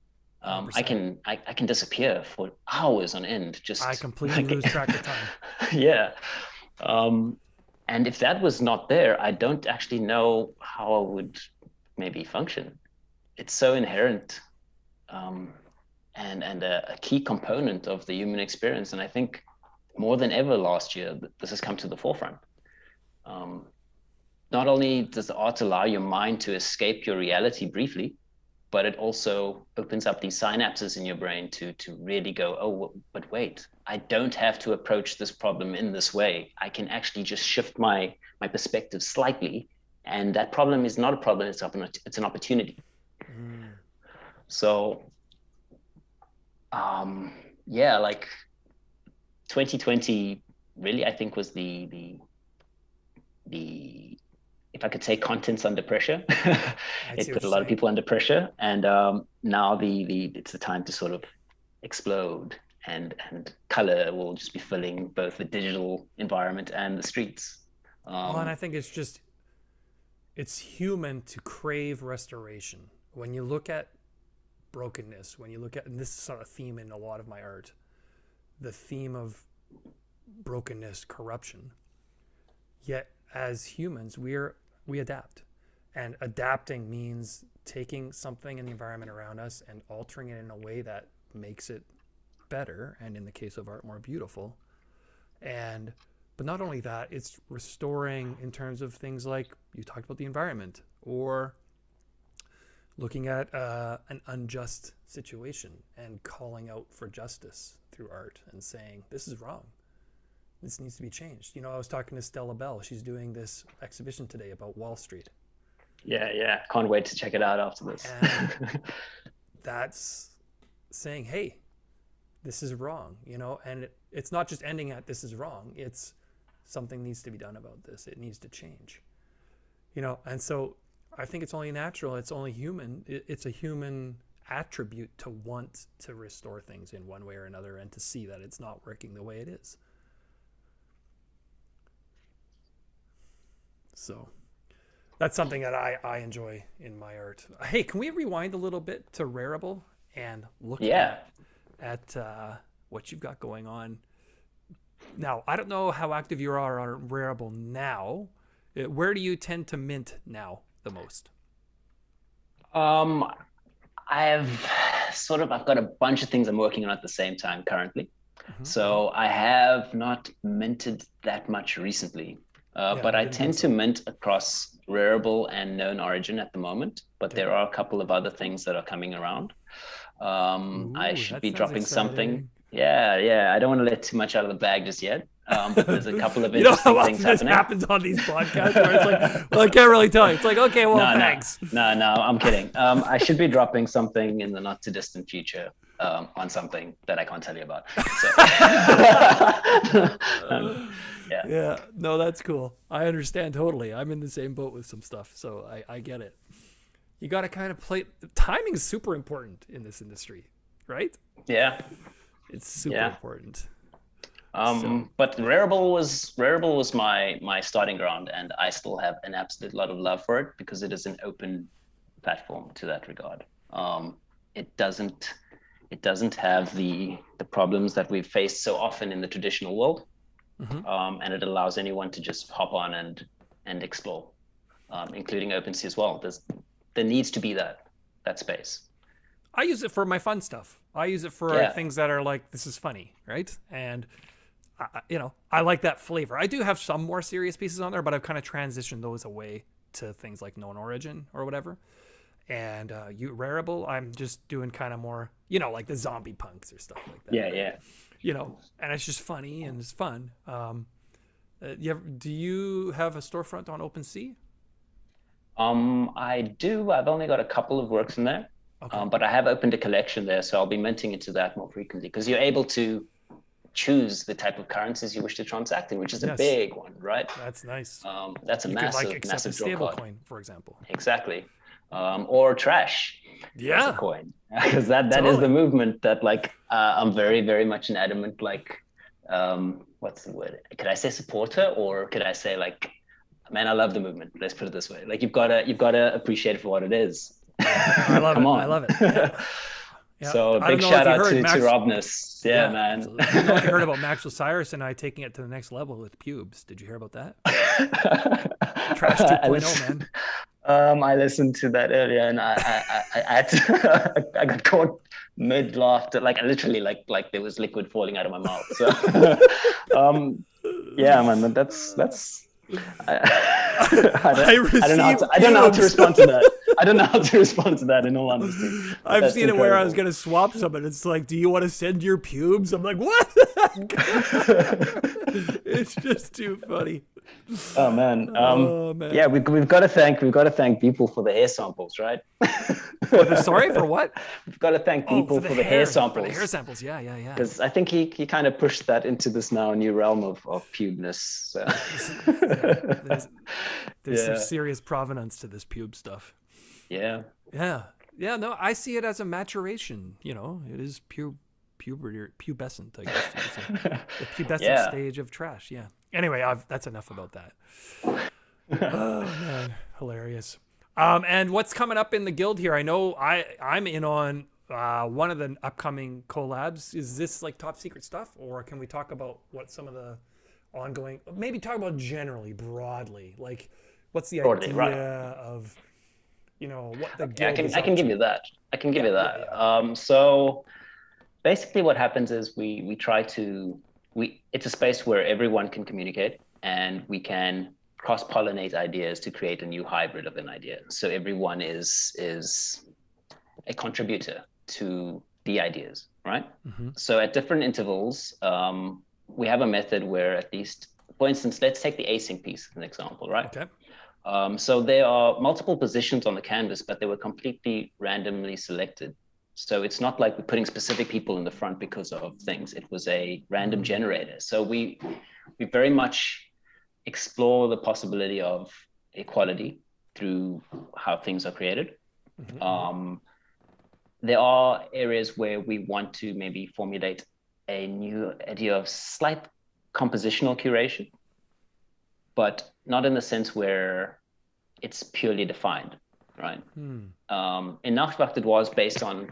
Speaker 2: um, I can I, I can disappear for hours on end. Just
Speaker 1: I completely like, lose track of (laughs) time.
Speaker 2: yeah, um, and if that was not there, I don't actually know how I would maybe function. It's so inherent, um, and and a, a, key component of the human experience. And I think more than ever last year, this has come to the forefront. Um, not only does the art allow your mind to escape your reality briefly, but it also opens up these synapses in your brain to to really go oh but wait i don't have to approach this problem in this way i can actually just shift my my perspective slightly and that problem is not a problem it's an it's an opportunity mm. so um yeah like 2020 really i think was the the the if I could say contents under pressure. (laughs) it put a lot saying. of people under pressure, and um, now the the it's the time to sort of explode, and and color will just be filling both the digital environment and the streets.
Speaker 1: Um, well, and I think it's just it's human to crave restoration. When you look at brokenness, when you look at and this is sort of theme in a lot of my art, the theme of brokenness, corruption. Yet as humans, we're we adapt. And adapting means taking something in the environment around us and altering it in a way that makes it better and in the case of art more beautiful. And but not only that, it's restoring in terms of things like you talked about the environment or looking at uh, an unjust situation and calling out for justice through art and saying this is wrong this needs to be changed. You know, I was talking to Stella Bell. She's doing this exhibition today about Wall Street.
Speaker 2: Yeah, yeah. Can't wait to check it out after this. (laughs)
Speaker 1: that's saying, "Hey, this is wrong," you know, and it, it's not just ending at "this is wrong." It's something needs to be done about this. It needs to change, you know. And so I think it's only natural. It's only human. It, it's a human attribute to want to restore things in one way or another and to see that it's not working the way it is. So that's something that I, I enjoy in my art. Hey, can we rewind a little bit to Rarible and look
Speaker 2: Yeah.
Speaker 1: at, at uh, what you've got going on? Now, I don't know how active you are on Rarible now. Uh, Where do you tend to mint now the most?
Speaker 2: Um, I have sort of I've got a bunch of things I'm working on at the same time currently.
Speaker 1: Mhm.
Speaker 2: So I have not minted that much recently, uh,
Speaker 1: Yeah,
Speaker 2: but
Speaker 1: I
Speaker 2: tend to mint across Rarible and Known Origin at the moment. But there are a couple of other things that are coming around. Um, I should be dropping something. Yeah, yeah. I don't want to let too much out of the bag just yet. Um, but there's a couple of (laughs)
Speaker 1: you know
Speaker 2: interesting things happening.
Speaker 1: happens on these podcasts where it's like, well, I can't really tell you. It's like, okay, well,
Speaker 2: no,
Speaker 1: thanks.
Speaker 2: No, no, I'm kidding. Um, I should be dropping something in the not too distant future um, on something that I can't tell you about. So, (laughs) (laughs) um, yeah.
Speaker 1: Yeah, no, that's cool. I understand totally. I'm in the same boat with some stuff, so I, I get it. You got to kind of play. Timing is super important in this industry, right?
Speaker 2: yeah.
Speaker 1: It's super
Speaker 2: Yeah.
Speaker 1: important.
Speaker 2: Um, but Rarible was Rarible was my my starting ground, and I still have an absolute lot of love for it because it is an open platform to that regard. Um, it doesn't it doesn't have the the problems that we've faced so often in the traditional world,
Speaker 1: Mhm.
Speaker 2: um, and it allows anyone to just hop on and and explore, um, including OpenSea as well. There's there needs to be that that space.
Speaker 1: I use it for my fun stuff. I use it for
Speaker 2: Yeah.
Speaker 1: things that are like, this is funny, right? And, I- you know, I like that flavor. I do have some more serious pieces on there, but I've kind of transitioned those away to things like known origin or whatever. And uh, you Rarible, I'm just doing kind of more, you know, like the zombie punks or stuff like that.
Speaker 2: Yeah, yeah.
Speaker 1: You know, and it's just funny and it's fun. Um, uh, you ever, do you have a storefront on OpenSea?
Speaker 2: Um, I do. I've only got a couple of works in there.
Speaker 1: Okay.
Speaker 2: Um, but I have opened a collection there, so I'll be minting into that more frequently because you're able to choose the type of currencies you wish to transact in, which is a big one, right?
Speaker 1: That's nice.
Speaker 2: Um, that's a
Speaker 1: you
Speaker 2: massive,
Speaker 1: could like a
Speaker 2: massive
Speaker 1: stable coin, for example.
Speaker 2: Exactly. Um, or trash as
Speaker 1: Yeah.
Speaker 2: coin, (laughs) because that that is
Speaker 1: Totally.
Speaker 2: the movement that like uh, I'm very very much an adamant like um, what's the word? Could I say supporter or could I say like man, I love the movement. Let's put it this way. Like you've gotta you've gotta appreciate it for what it is.
Speaker 1: I love (laughs)
Speaker 2: Come
Speaker 1: it.
Speaker 2: on.
Speaker 1: I love it. (laughs) Yeah. Yeah.
Speaker 2: So big shout out to,
Speaker 1: Max-
Speaker 2: to Robness. Yeah, man.
Speaker 1: absolutely. I don't know if you heard about Max Osiris and I taking it to the next level with pubes. Did you hear about that? Trash
Speaker 2: I
Speaker 1: 2.0,
Speaker 2: listened-
Speaker 1: man.
Speaker 2: Um, I listened to that earlier, and I I, I, I, to, (laughs) I got caught mid laughter, like literally, like like there was liquid falling out of my mouth. So, (laughs) um, yeah, man, that's that's. I, (laughs) I, don't, I don't know. How to, I don't know how to respond to that. I don't know how to (laughs) respond to that. In all honesty,
Speaker 1: I've
Speaker 2: That's
Speaker 1: seen it where I was going to swap some, and it's like, do you want to send your pubes? I'm like, what? (laughs) it's just too funny.
Speaker 2: Oh man. Um,
Speaker 1: oh, man.
Speaker 2: Yeah, we, we've got to thank we've got to thank people for the hair samples, right?
Speaker 1: For the- sorry, for what? (laughs)
Speaker 2: We've got to thank
Speaker 1: Oh,
Speaker 2: people for the, hair,
Speaker 1: For
Speaker 2: samples.
Speaker 1: the hair samples. Yeah, yeah, yeah.
Speaker 2: because I think he, he kind of pushed that into this now new realm of, of pubeness. So.
Speaker 1: There's, there's
Speaker 2: Yeah.
Speaker 1: some serious provenance to this pube stuff.
Speaker 2: Yeah.
Speaker 1: Yeah. Yeah, no, I see it as a maturation. You know, it is pube, puberty, pubescent, I guess. you say. The (laughs) pubescent
Speaker 2: Yeah.
Speaker 1: stage of trash. Yeah. Anyway, I've, that's enough about that. (laughs) oh man, hilarious. Um, and what's coming up in the guild here? I know I I'm in on uh, one of the upcoming collabs. Is this like top secret stuff, or can we talk about what some of the ongoing? Maybe talk about generally, broadly, like what's the
Speaker 2: Broadly,
Speaker 1: idea
Speaker 2: right.
Speaker 1: of you know what the
Speaker 2: Yeah, I can I can give
Speaker 1: to?
Speaker 2: you that. I can give
Speaker 1: Yeah,
Speaker 2: you
Speaker 1: yeah,
Speaker 2: that. Um, so basically, what happens is we we try to we it's a space where everyone can communicate and we can cross pollinate ideas to create a new hybrid of an idea. So everyone is is a contributor to the ideas, right?
Speaker 1: Mhm.
Speaker 2: So at different intervals, um, we have a method where at least, for instance, let's take the async piece as an example, right?
Speaker 1: Okay.
Speaker 2: Um, so there are multiple positions on the canvas, but they were completely randomly selected. So it's not like we're putting specific people in the front because of things. It was a random
Speaker 1: Mm.
Speaker 2: generator. So we we very much explore the possibility of equality through how things are created.
Speaker 1: Mhm.
Speaker 2: Um, there are areas where we want to maybe formulate a new idea of slight compositional curation, but not in the sense where it's purely defined, right?
Speaker 1: Hmm.
Speaker 2: Um, in Nachtwacht, it was based on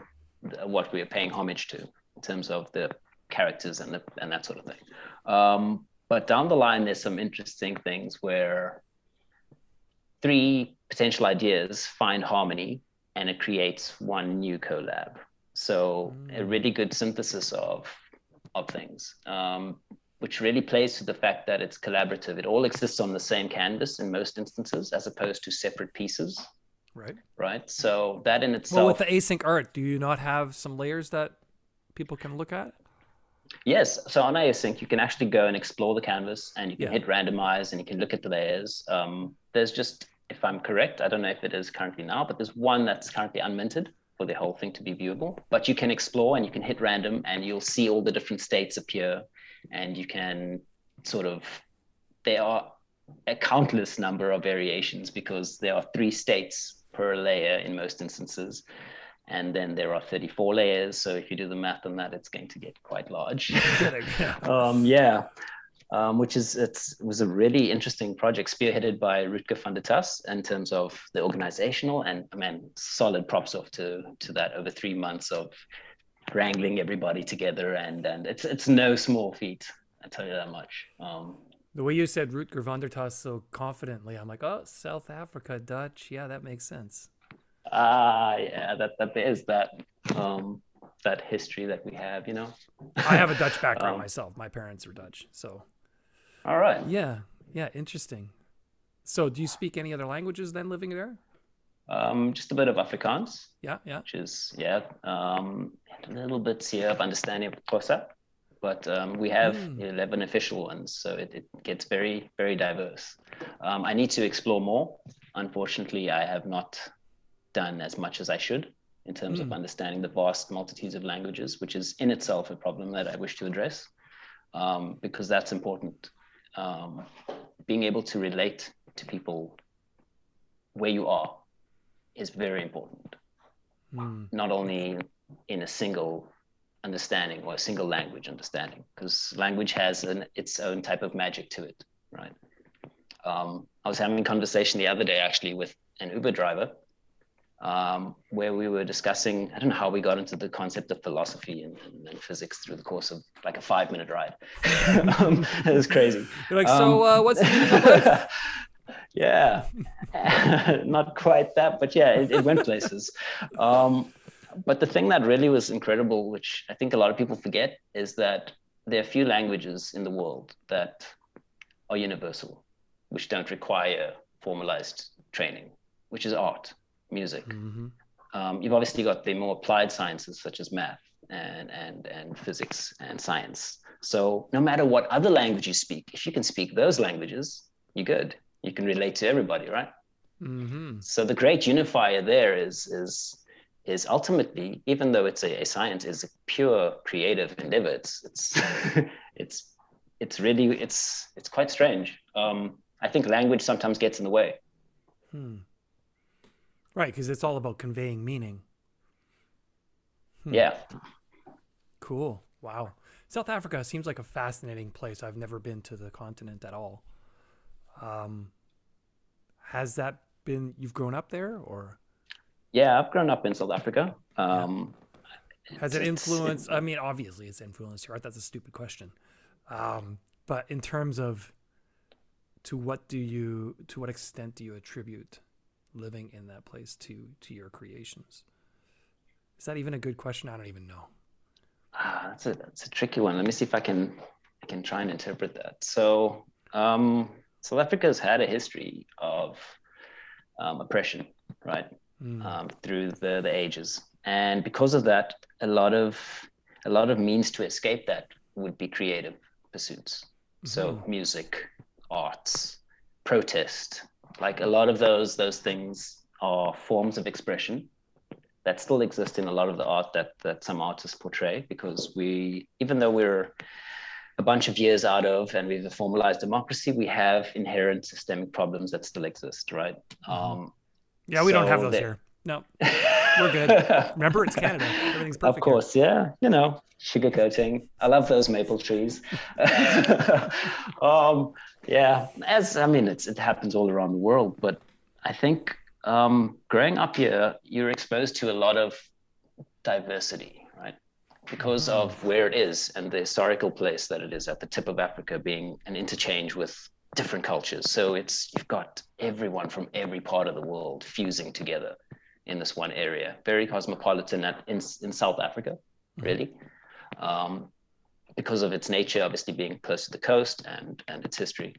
Speaker 2: what we were paying homage to in terms of the characters and the, and that sort of thing. Um, but down the line, there's some interesting things where three potential ideas find harmony and it creates one new collab. So a
Speaker 1: Mm.
Speaker 2: really good synthesis of of things, um, which really plays to the fact that it's collaborative. It all exists on the same canvas in most instances, as opposed to separate pieces,
Speaker 1: Right.
Speaker 2: right? So that in itself,
Speaker 1: Well, with the async art, do you not have some layers that people can look at?
Speaker 2: Yes. So on Async, you can actually go and explore the canvas and you can
Speaker 1: Yeah.
Speaker 2: hit randomize and you can look at the layers. Um, there's just, if I'm correct, I don't know if it is currently now, but there's one that's currently unminted for the whole thing to be viewable. But you can explore and you can hit random and you'll see all the different states appear and you can sort of, there are a countless number of variations because there are three states per layer in most instances. And then there are 34 layers. So if you do the math on that, it's going to get quite large. (laughs)
Speaker 1: Yeah. (laughs)
Speaker 2: um, yeah, um, which is it's, it was a really interesting project spearheaded by Rutger van der Tas in terms of the organizational and I mean solid props off to to that over three months of wrangling everybody together and and it's it's no small feat. I tell you that much. Um,
Speaker 1: The way you said Rutger van der Tas so confidently, I'm like, oh, South Africa, Dutch. Yeah, that makes sense.
Speaker 2: ah, yeah, that that there is that um, that history that we have, you know.
Speaker 1: I have a Dutch (laughs) background
Speaker 2: Um,
Speaker 1: myself. My parents are Dutch. So,
Speaker 2: All right.
Speaker 1: yeah, yeah, interesting. So, do you speak any other languages then living there?
Speaker 2: Um, just a bit of Afrikaans.
Speaker 1: Yeah, yeah.
Speaker 2: which is yeah, um, a little bit here of understanding of Xhosa, but um, we have
Speaker 1: Mm.
Speaker 2: 11 official ones, so it, it gets very very diverse. Um, I need to explore more. Unfortunately, I have not done as much as I should in terms of
Speaker 1: Mm.
Speaker 2: understanding the vast multitudes of languages, which is in itself a problem that I wish to address, um, because that's important. Um, being able to relate to people where you are is very important
Speaker 1: Hmm.
Speaker 2: not only in a single understanding or a single language understanding, because language has an, its own type of magic to it, right? Um, I was having a conversation the other day actually with an Uber driver um, where we were discussing, I don't know how we got into the concept of philosophy and, and, and physics through the course of like a five minute ride. (laughs) um, it was crazy.
Speaker 1: You're like, so
Speaker 2: Um,
Speaker 1: uh, what's the meaning of (laughs) life?
Speaker 2: Yeah, (laughs) (laughs) not quite that, but yeah, it, it went places. (laughs) Um, but the thing that really was incredible, which I think a lot of people forget, is that there are few languages in the world that are universal, which don't require formalized training, which is art, music.
Speaker 1: hmm
Speaker 2: Um, you've obviously got the more applied sciences such as math and, and, and physics and science. So no matter what other language you speak, if you can speak those languages, you're good. You can relate to everybody, right?
Speaker 1: hmm
Speaker 2: So the great unifier there is is is ultimately, even though it's a, a science, is a pure creative endeavor. It's it's (laughs) it's it's really it's it's quite strange. Um, I think language sometimes gets in the way.
Speaker 1: Hmm. Right, because it's all about conveying meaning. Hmm.
Speaker 2: Yeah.
Speaker 1: Cool. Wow. South Africa seems like a fascinating place. I've never been to the continent at all. Um, has that been you've grown up there, or
Speaker 2: Yeah, I've grown up in South Africa. Um,
Speaker 1: has it influenced? I mean, obviously, it's influenced your art. That's a stupid question. Um, but in terms of to what do you to what extent do you attribute living in that place to to your creations? Is that even a good question? I don't even know.
Speaker 2: Ah, that's a that's a tricky one. Let me see if I can I can try and interpret that. So um, South Africa has had a history of um, oppression, right,
Speaker 1: Mm.
Speaker 2: um, through the the ages, and because of that, a lot of a lot of means to escape that would be creative pursuits. So music, arts, protest, like a lot of those those things are forms of expression that still exist in a lot of the art that that some artists portray because we even though we're a bunch of years out of and we've a formalized democracy we have inherent systemic problems that still exist right
Speaker 1: mm-hmm. um, yeah we so don't have those here no (laughs) we're good remember it's canada everything's perfect
Speaker 2: of course here. yeah you know sugarcoating. i love those maple trees (laughs) um, yeah as i mean it's it happens all around the world but i think um, growing up here, you're exposed to a lot of diversity, right? Because of where it is and the historical place that it is at the tip of Africa, being an interchange with different cultures. So it's you've got everyone from every part of the world fusing together in this one area. Very cosmopolitan at, in in South Africa, mm-hmm. really. Um, because of its nature, obviously being close to the coast and and its history.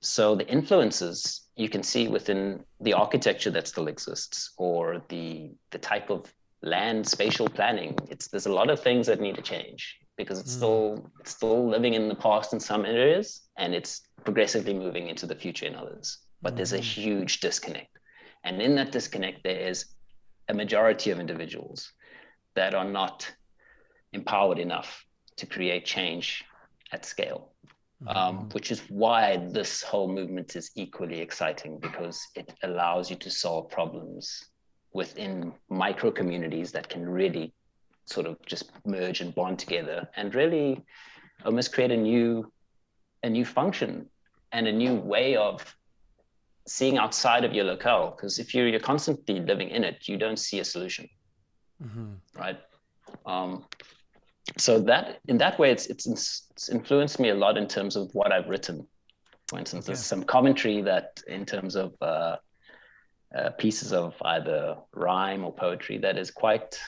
Speaker 2: So the influences you can see within the architecture that still exists or the the type of land spatial planning. It's there's a lot of things that need to change because it's mm. still it's still living in the past in some areas and it's progressively moving into the future in others. But mm. there's a hmm. huge disconnect. And in that disconnect, there is a majority of individuals that are not empowered enough to create change at scale um, mm-hmm. which is why this whole movement is equally exciting because it allows you to solve problems within micro communities that can really sort of just merge and bond together and really almost create a new a new function and a new way of seeing outside of your locale because if you're, you're constantly living in it you don't see a solution mm-hmm. right um, so that in that way it's, it's it's influenced me a lot in terms of what I've written. For instance, okay. there's some commentary that in terms of uh, uh, pieces of either rhyme or poetry that is quite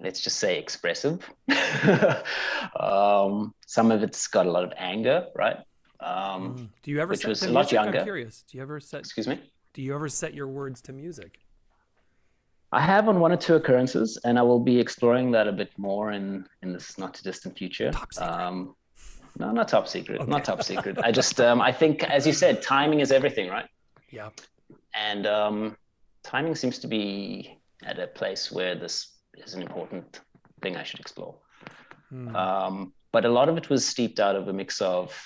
Speaker 2: let's just say expressive. (laughs) um, some of it's got a lot of anger, right? Um,
Speaker 1: mm. Do you ever set was a lot younger. I'm curious. Do you ever set?
Speaker 2: Excuse me.
Speaker 1: Do you ever set your words to music?
Speaker 2: I have on one or two occurrences, and I will be exploring that a bit more in in this not too distant future.
Speaker 1: Um,
Speaker 2: no, not top secret. Okay. Not top secret. (laughs) I just, um, I think, as you said, timing is everything, right?
Speaker 1: Yeah.
Speaker 2: And um, timing seems to be at a place where this is an important thing I should explore. Hmm. Um, but a lot of it was steeped out of a mix of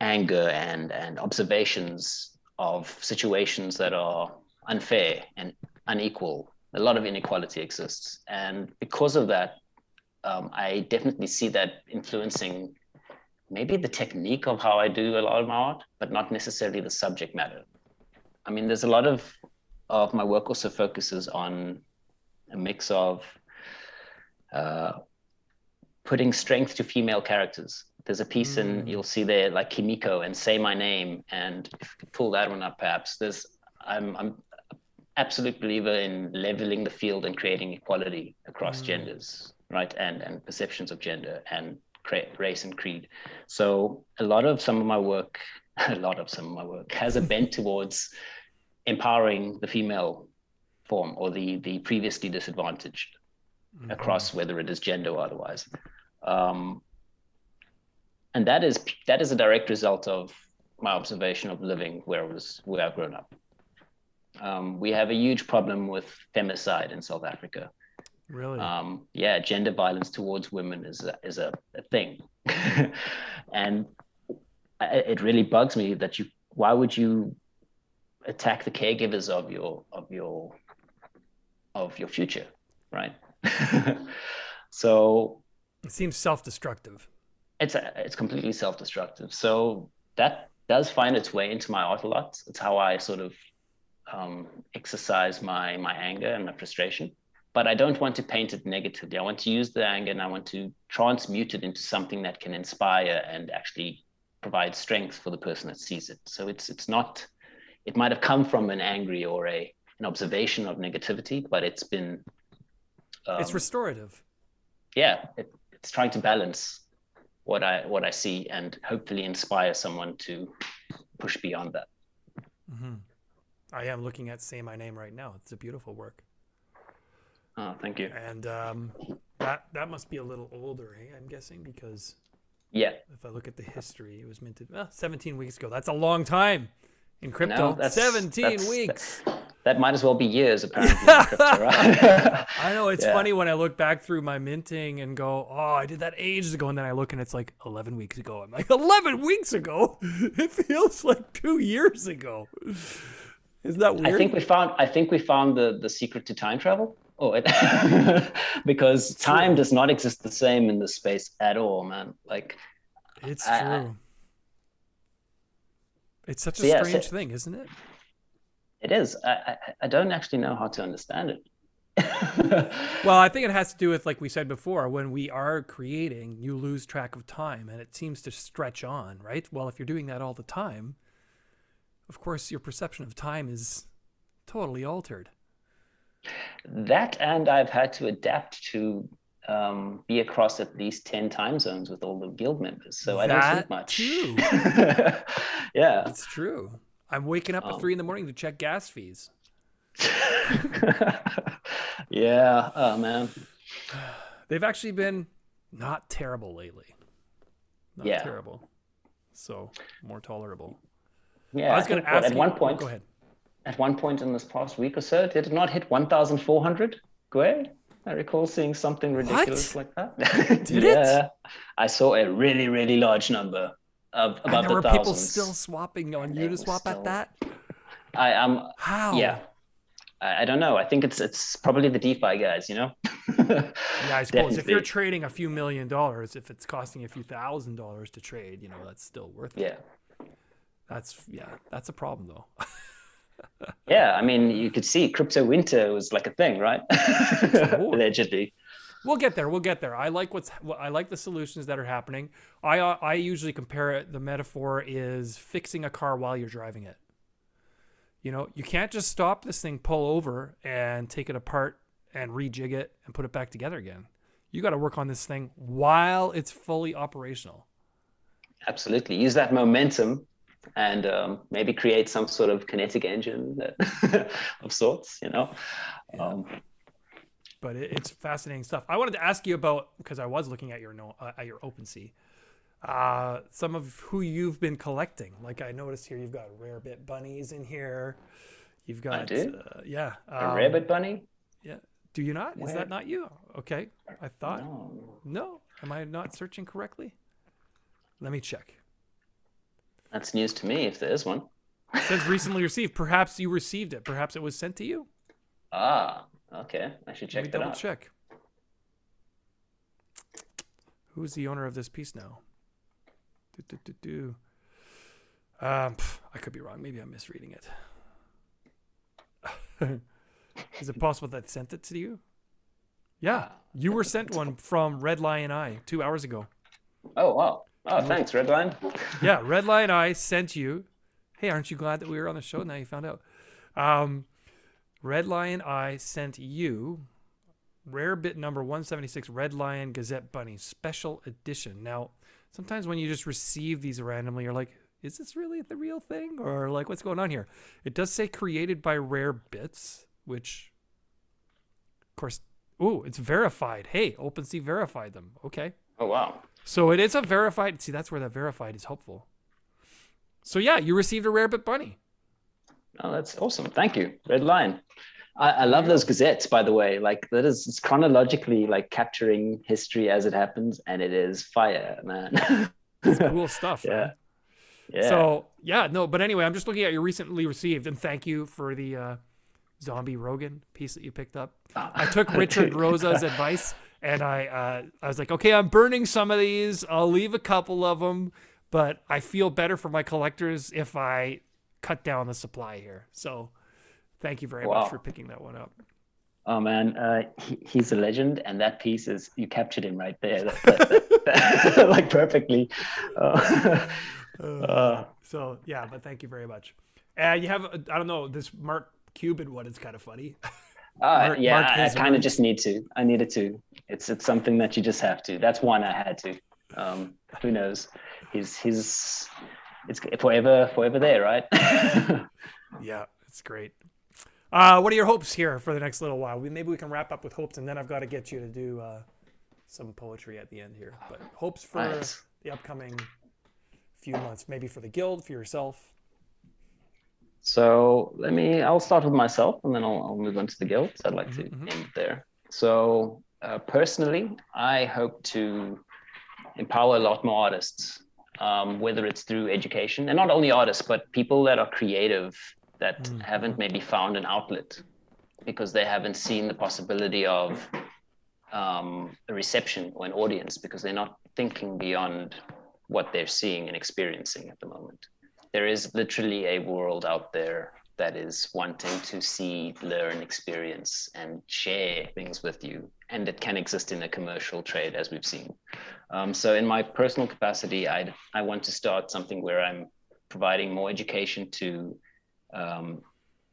Speaker 2: anger and and observations of situations that are unfair and unequal. A lot of inequality exists, and because of that, um, I definitely see that influencing maybe the technique of how I do a lot of my art, but not necessarily the subject matter. I mean, there's a lot of of my work also focuses on a mix of uh, putting strength to female characters. There's a piece mm. in you'll see there like Kimiko and Say My Name, and if you pull that one up, perhaps there's I'm I'm absolute believer in leveling the field and creating equality across mm. genders right? And and perceptions of gender and race and creed. So a lot of some of my work, (laughs) a lot of some of my work has a bent towards empowering the female form or the the previously disadvantaged mm-hmm. across whether it is gender or otherwise. Um, and that is that is a direct result of my observation of living where I was where I've grown up. Um, we have a huge problem with femicide in South Africa.
Speaker 1: Really?
Speaker 2: Um, yeah, gender violence towards women is a, is a, a thing, (laughs) and it really bugs me that you. Why would you attack the caregivers of your of your of your future, right? (laughs) so
Speaker 1: it seems self-destructive.
Speaker 2: It's a, it's completely self-destructive. So that does find its way into my art a lot. It's how I sort of um, exercise my my anger and my frustration but I don't want to paint it negatively. I want to use the anger and I want to transmute it into something that can inspire and actually provide strength for the person that sees it. So it's it's not it might have come from an angry or a an observation of negativity, but it's been
Speaker 1: um, it's restorative.
Speaker 2: Yeah, it, it's trying to balance what I what I see and hopefully inspire someone to push beyond that.
Speaker 1: Mm-hmm. I am looking at "Say My Name" right now. It's a beautiful work.
Speaker 2: Oh, thank you.
Speaker 1: And um, that that must be a little older, hey? I'm guessing because
Speaker 2: yeah,
Speaker 1: if I look at the history, it was minted well, 17 weeks ago. That's a long time in crypto. No, that's, 17 that's, weeks.
Speaker 2: that might as well be years apparently. crypto, (laughs) right?
Speaker 1: I know it's
Speaker 2: Yeah.
Speaker 1: funny when I look back through my minting and go, "Oh, I did that ages ago," and then I look and it's like 11 weeks ago. I'm like, 11 weeks ago? (laughs) It feels like two years ago. Is that weird?
Speaker 2: I think we found. I think we found the the secret to time travel. Oh, it, (laughs) because time does not exist the same in this space at all, man. Like,
Speaker 1: it's
Speaker 2: I-
Speaker 1: true. It's such a
Speaker 2: So, yeah, so-
Speaker 1: strange thing, isn't it?
Speaker 2: it is. I, I I don't actually know how to understand it. (laughs)
Speaker 1: Well, I think it has to do with, like we said before, when we are creating, you lose track of time and it seems to stretch on, right? Well, if you're doing that all the time, of course, your perception of time is totally altered.
Speaker 2: That and I've had to adapt to um, be across at least 10 time zones with all the guild members. So I don't
Speaker 1: That
Speaker 2: sleep much.
Speaker 1: too. (laughs)
Speaker 2: yeah.
Speaker 1: It's true. I'm waking up at
Speaker 2: Um,
Speaker 1: three in the morning to check gas fees. (laughs)
Speaker 2: yeah. Oh, man. (sighs)
Speaker 1: They've actually been not terrible lately. Not
Speaker 2: Yeah.
Speaker 1: terrible. So more tolerable.
Speaker 2: Yeah.
Speaker 1: I was going to ask
Speaker 2: At
Speaker 1: you-
Speaker 2: one point,
Speaker 1: Go ahead.
Speaker 2: at one point in this past week or so, did it not hit 1,400? Gwei? I recall seeing something ridiculous like that. (laughs)
Speaker 1: Did it?
Speaker 2: yeah. I saw a really, really large number of
Speaker 1: And
Speaker 2: about
Speaker 1: there
Speaker 2: the
Speaker 1: were
Speaker 2: thousands.
Speaker 1: people still swapping on
Speaker 2: They were
Speaker 1: Uniswap
Speaker 2: still-
Speaker 1: at that.
Speaker 2: I am.
Speaker 1: How?
Speaker 2: Yeah. I, I don't know. I think it's it's probably the DeFi guys, you know. (laughs)
Speaker 1: Yeah, I suppose if you're trading a few million dollars, if it's costing you a few thousand dollars to trade, you know that's still worth it.
Speaker 2: Yeah.
Speaker 1: That's yeah, that's a problem though. (laughs)
Speaker 2: Yeah. I mean, you could see crypto winter was like a thing, right? (laughs) Allegedly.
Speaker 1: We'll get there. We'll get there. I like what's what- I like the solutions that are happening. I uh, I usually compare it. The metaphor is fixing a car while you're driving it. You know, you can't just stop this thing, pull over, and take it apart and rejig it and put it back together again. You got to work on this thing while it's fully operational.
Speaker 2: Absolutely. Use that momentum and um, maybe create some sort of kinetic engine that, (laughs) of sorts, you know? Um,
Speaker 1: but it, it's fascinating stuff. I wanted to ask you about because I was looking at your no, uh, at your OpenSea, uh, some of who you've been collecting. Like I noticed here, you've got rare bit bunnies in here. You've got I
Speaker 2: do?
Speaker 1: Uh, yeah,
Speaker 2: a
Speaker 1: um,
Speaker 2: rabbit bunny?
Speaker 1: Yeah, do you not? Is that not you? Okay, I thought
Speaker 2: No.
Speaker 1: no. Am I not searching correctly? Let me check.
Speaker 2: That's news to me if there is one.
Speaker 1: It says recently received. Perhaps you received it. Perhaps it was sent to you.
Speaker 2: Ah, okay. I should
Speaker 1: Let me
Speaker 2: check that
Speaker 1: double
Speaker 2: out.
Speaker 1: check. Who's the owner of this piece now? Do, do, do, do. Um, pff, I could be wrong. Maybe I'm misreading it. (laughs) Is it possible that I sent it to you? Yeah, you were sent one from Red Lion Eye two hours ago.
Speaker 2: Oh, wow. Oh, thanks, Redline. (laughs)
Speaker 1: Yeah, Red Lion Eye sent you. Hey, aren't you glad that we were on the show? Now you found out. Um, Red Lion I sent you rare bit number 176 Red Lion Gazette Bunny special edition. Now, sometimes when you just receive these randomly, you're like, is this really the real thing? Or like, what's going on here? It does say created by Rare Bits, which, of course, ooh, it's verified. Hey, OpenSea verified them. Okay.
Speaker 2: Oh, wow.
Speaker 1: So it is a verified. See, that's where that verified is helpful. So yeah, you received a rare bit bunny.
Speaker 2: Oh, that's awesome. Thank you, Redline. I, I love those gazettes, by the way. Like that is it's chronologically like capturing history as it happens, and it is fire, man. (laughs)
Speaker 1: It's cool (laughs) stuff.
Speaker 2: Yeah.
Speaker 1: man.
Speaker 2: yeah.
Speaker 1: So yeah, no, but anyway, I'm just looking at your recently received, and thank you for the uh, zombie Rogan piece that you picked up. I took (laughs) Richard Rosa's advice, and I uh, I was like, okay, I'm burning some of these. I'll leave a couple of them, but I feel better for my collectors if I cut down the supply here. So thank you very
Speaker 2: Wow.
Speaker 1: much for picking that one up.
Speaker 2: Oh man, uh, he, he's a legend, and that piece is you captured him right there, (laughs) That- that- that- (laughs) like perfectly. (laughs) Uh, uh,
Speaker 1: So yeah, but thank you very much. Uh, you have I don't know this Mark Cuban one is kind of funny.
Speaker 2: Uh,
Speaker 1: Mark-
Speaker 2: yeah,
Speaker 1: Mark
Speaker 2: I, I kind of just need to. I needed to. It's it's something that you just have to. That's one I had to. Um, who knows? He's he's it's forever forever there, right? (laughs)
Speaker 1: yeah, it's great. Uh, what are your hopes here for the next little while? We, maybe we can wrap up with hopes, and then I've got to get you to do uh, some poetry at the end here. But hopes for
Speaker 2: Nice.
Speaker 1: the upcoming few months, maybe for the guild, for yourself.
Speaker 2: So let me, I'll start with myself and then I'll, I'll move on to the guild. So I'd like to
Speaker 1: Mhm, mhm.
Speaker 2: end there. So uh, personally, I hope to empower a lot more artists, um, whether it's through education and not only artists, but people that are creative that
Speaker 1: Mm.
Speaker 2: haven't maybe found an outlet because they haven't seen the possibility of um, a reception or an audience because they're not thinking beyond what they're seeing and experiencing at the moment. There is literally a world out there that is wanting to see, learn, experience, and share things with you. And it can exist in a commercial trade, as we've seen. Um, so, in my personal capacity, I I want to start something where I'm providing more education to um,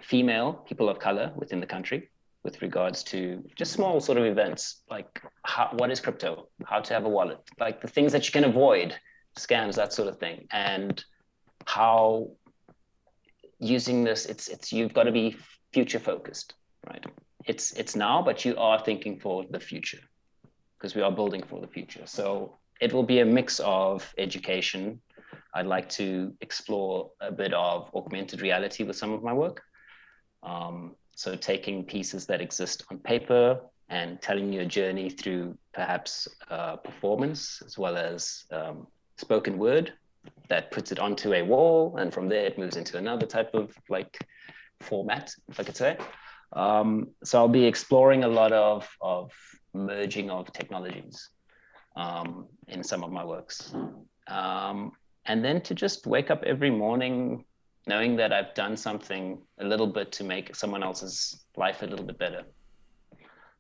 Speaker 2: female people of color within the country with regards to just small sort of events like how, what is crypto, how to have a wallet, like the things that you can avoid, scams, that sort of thing, and how using this, it's it's you've got to be future focused, right? It's it's now, but you are thinking for the future because we are building for the future. So it will be a mix of education. I'd like to explore a bit of augmented reality with some of my work. Um, so taking pieces that exist on paper and telling you a journey through perhaps uh, performance as well as um, spoken word that puts it onto a wall and from there it moves into another type of like format if i could say. Um, so i'll be exploring a lot of of merging of technologies um, in some of my works. Um, and then to just wake up every morning knowing that i've done something a little bit to make someone else's life a little bit better.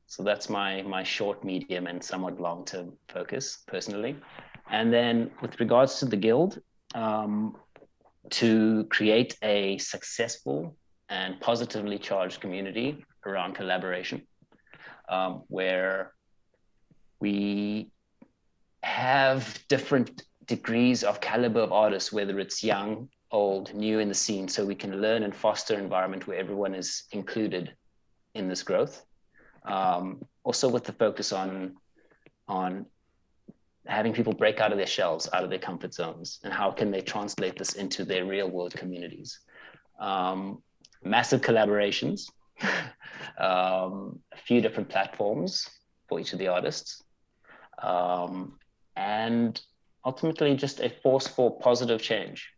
Speaker 2: So that's my my short medium and somewhat long term focus personally and then with regards to the guild, um, to create a successful and positively charged community around collaboration, um, where we have different degrees of caliber of artists, whether it's young, old, new in the scene, so we can learn and foster an environment where everyone is included in this growth. Um, also with the focus on on having people break out of their shells, out of their comfort zones, and how can they translate this into their real world communities. Um, massive collaborations, (laughs) um, a few different platforms for each of the artists, um, and ultimately just a force for positive change.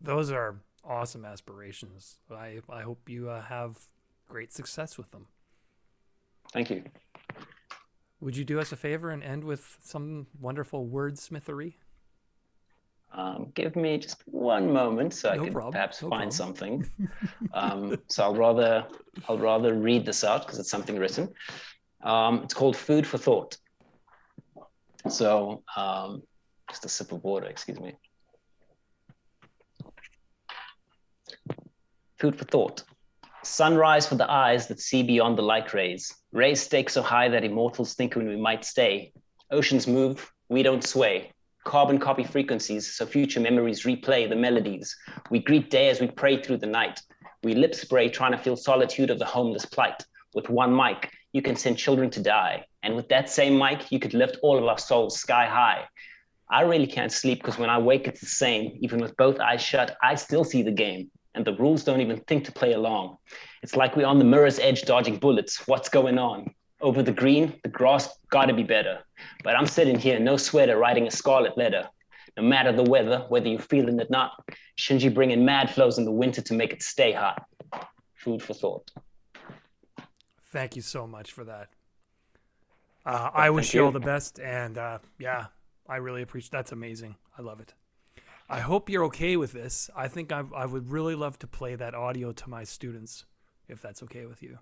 Speaker 1: Those are awesome aspirations. I, I hope you uh, have great success with them.
Speaker 2: Thank you.
Speaker 1: Would you do us a favor and end with some wonderful wordsmithery?
Speaker 2: Um, give me just one moment so I can
Speaker 1: problem,
Speaker 2: perhaps
Speaker 1: no
Speaker 2: find
Speaker 1: problem.
Speaker 2: something. (laughs) um, so I'll rather I'll rather read this out because it's something written. Um, it's called Food for Thought. So um, just a sip of water, excuse me. Food for thought. Sunrise for the eyes that see beyond the light rays. Rays stakes so high that immortals think when we might stay. Oceans move, we don't sway. Carbon copy frequencies so future memories replay the melodies. We greet day as we pray through the night. We lip spray trying to feel solitude of the homeless plight. With one mic, you can send children to die. And with that same mic, you could lift all of our souls sky high. I really can't sleep because when I wake, it's the same. Even with both eyes shut, I still see the game. And the rules don't even think to play along. It's like we're on the mirror's edge dodging bullets. What's going on? Over the green, the grass gotta be better. But I'm sitting here, no sweater, writing a scarlet letter. No matter the weather, whether you're feeling it or not, Shinji bringing mad flows in the winter to make it stay hot. Food for thought.
Speaker 1: Thank you so much for that. Uh, I wish
Speaker 2: thank
Speaker 1: you all the best, and uh, yeah, I really appreciate. That's amazing. I love it. I hope you're okay with this. I think I, I would really love to play that audio to my students, if that's okay with you.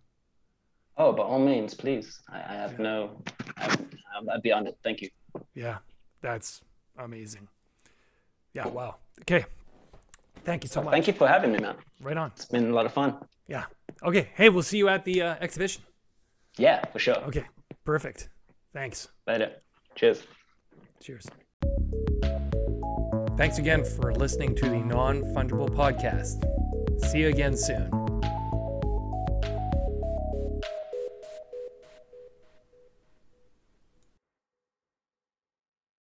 Speaker 2: Oh, by all means, please. I, I have no, I'm, I'd be honored. Thank you.
Speaker 1: Yeah, that's amazing. Yeah, wow. Okay. Thank you so much.
Speaker 2: Thank you for having me, man.
Speaker 1: Right on.
Speaker 2: It's been a lot of fun.
Speaker 1: Yeah. Okay. Hey, we'll see you at the uh, exhibition.
Speaker 2: Yeah, for sure.
Speaker 1: Okay. Perfect. Thanks.
Speaker 2: Later. Cheers.
Speaker 1: Cheers. Thanks again for listening to the Non Fungible Podcast. See you again soon.